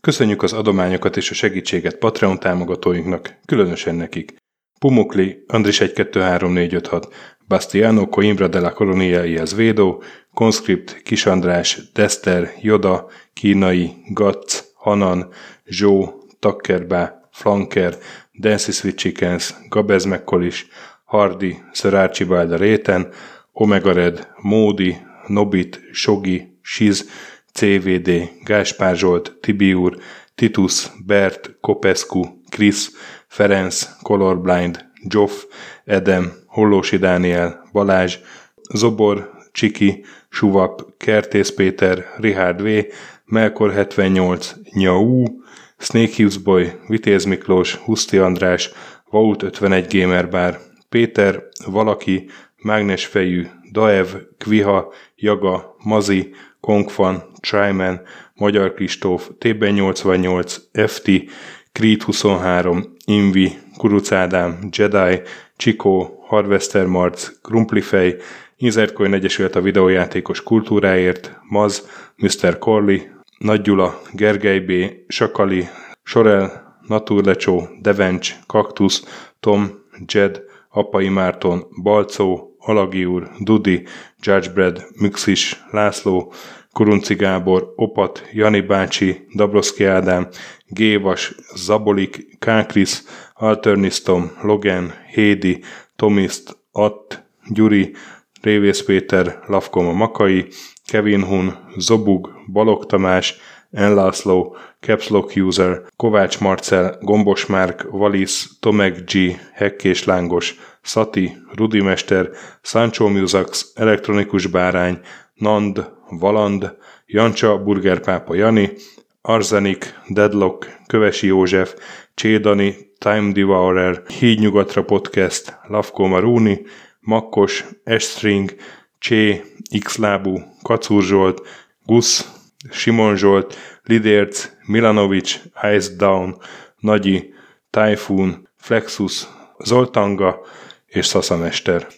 Köszönjük az adományokat és a segítséget Patreon támogatóinknak, különösen nekik. Pumukli, Andris 123456, Bastiano Coimbra de la Colonia y Védó, Conscript, Kis András, Dester, Joda, Kínai, Gatz, Hanan, Zsó, Takkerbá, Flanker, Dancy Sweet Chickens, Gabez Mekkolis, Hardy, Sir Archibald Réten, Omega Red, Módi, Nobit, Sogi, Siz, CVD, Gáspár Zsolt, Tibiur, Titus, Bert, Kopescu, Krisz, Ferenc, Colorblind, Joff, Edem, Hollósi Dániel, Balázs, Zobor, Csiki, Suvap, Kertész Péter, Richard V, Melkor 78, Nyau, Snake Hughes Boy, Vitéz Miklós, Huszti András, Vault 51 Gamer Bar, Péter, Valaki, Mágnesfejű, Daev, Kviha, Jaga, Mazi, Kongfan, Tryman, Magyar Kristóf, TB88, FT, Creed 23, Invi, Kuruc Ádám, Jedi, Csikó, Harvester Marc, Krumplifej, Inzertcoin Egyesület a videójátékos kultúráért, Maz, Mr. Corley, Nagy Gyula, Gergely B., Sakali, Sorel, Naturlecsó, Devencs, Kaktusz, Tom, Jed, Apai Márton, Balcó, Alagi úr, Dudi, Judgebred, Müxis, László, Kurunci Gábor, Opat, Jani bácsi, Dabroszki Ádám, Gévas, Zabolik, Kákris, Alternisztom, Logan, Hédi, Tomiszt, Att, Gyuri, Révész Péter, Lavkoma Makai, Kevin Hun, Zobug, Balog Tamás, Enlászló, Capslock User, Kovács Marcel, Gombos Márk, Valisz, Tomek G, Hekkés Lángos, Szati, Rudimester, Sancho Musax, Elektronikus Bárány, Nand, Valand, Jancsa, Burgerpápa Jani, Arzenik, Deadlock, Kövesi József, Csédani, Time Devourer, Hídnyugatra Podcast, Lavko Maruni, Makkos, Estring, Csé, Xlábú, Kacúr Zsolt, Gusz, Simon Zsolt, Lidérc, Milanovic, Ice Down, Nagyi, Typhoon, Flexus, Zoltanga és Szaszamester.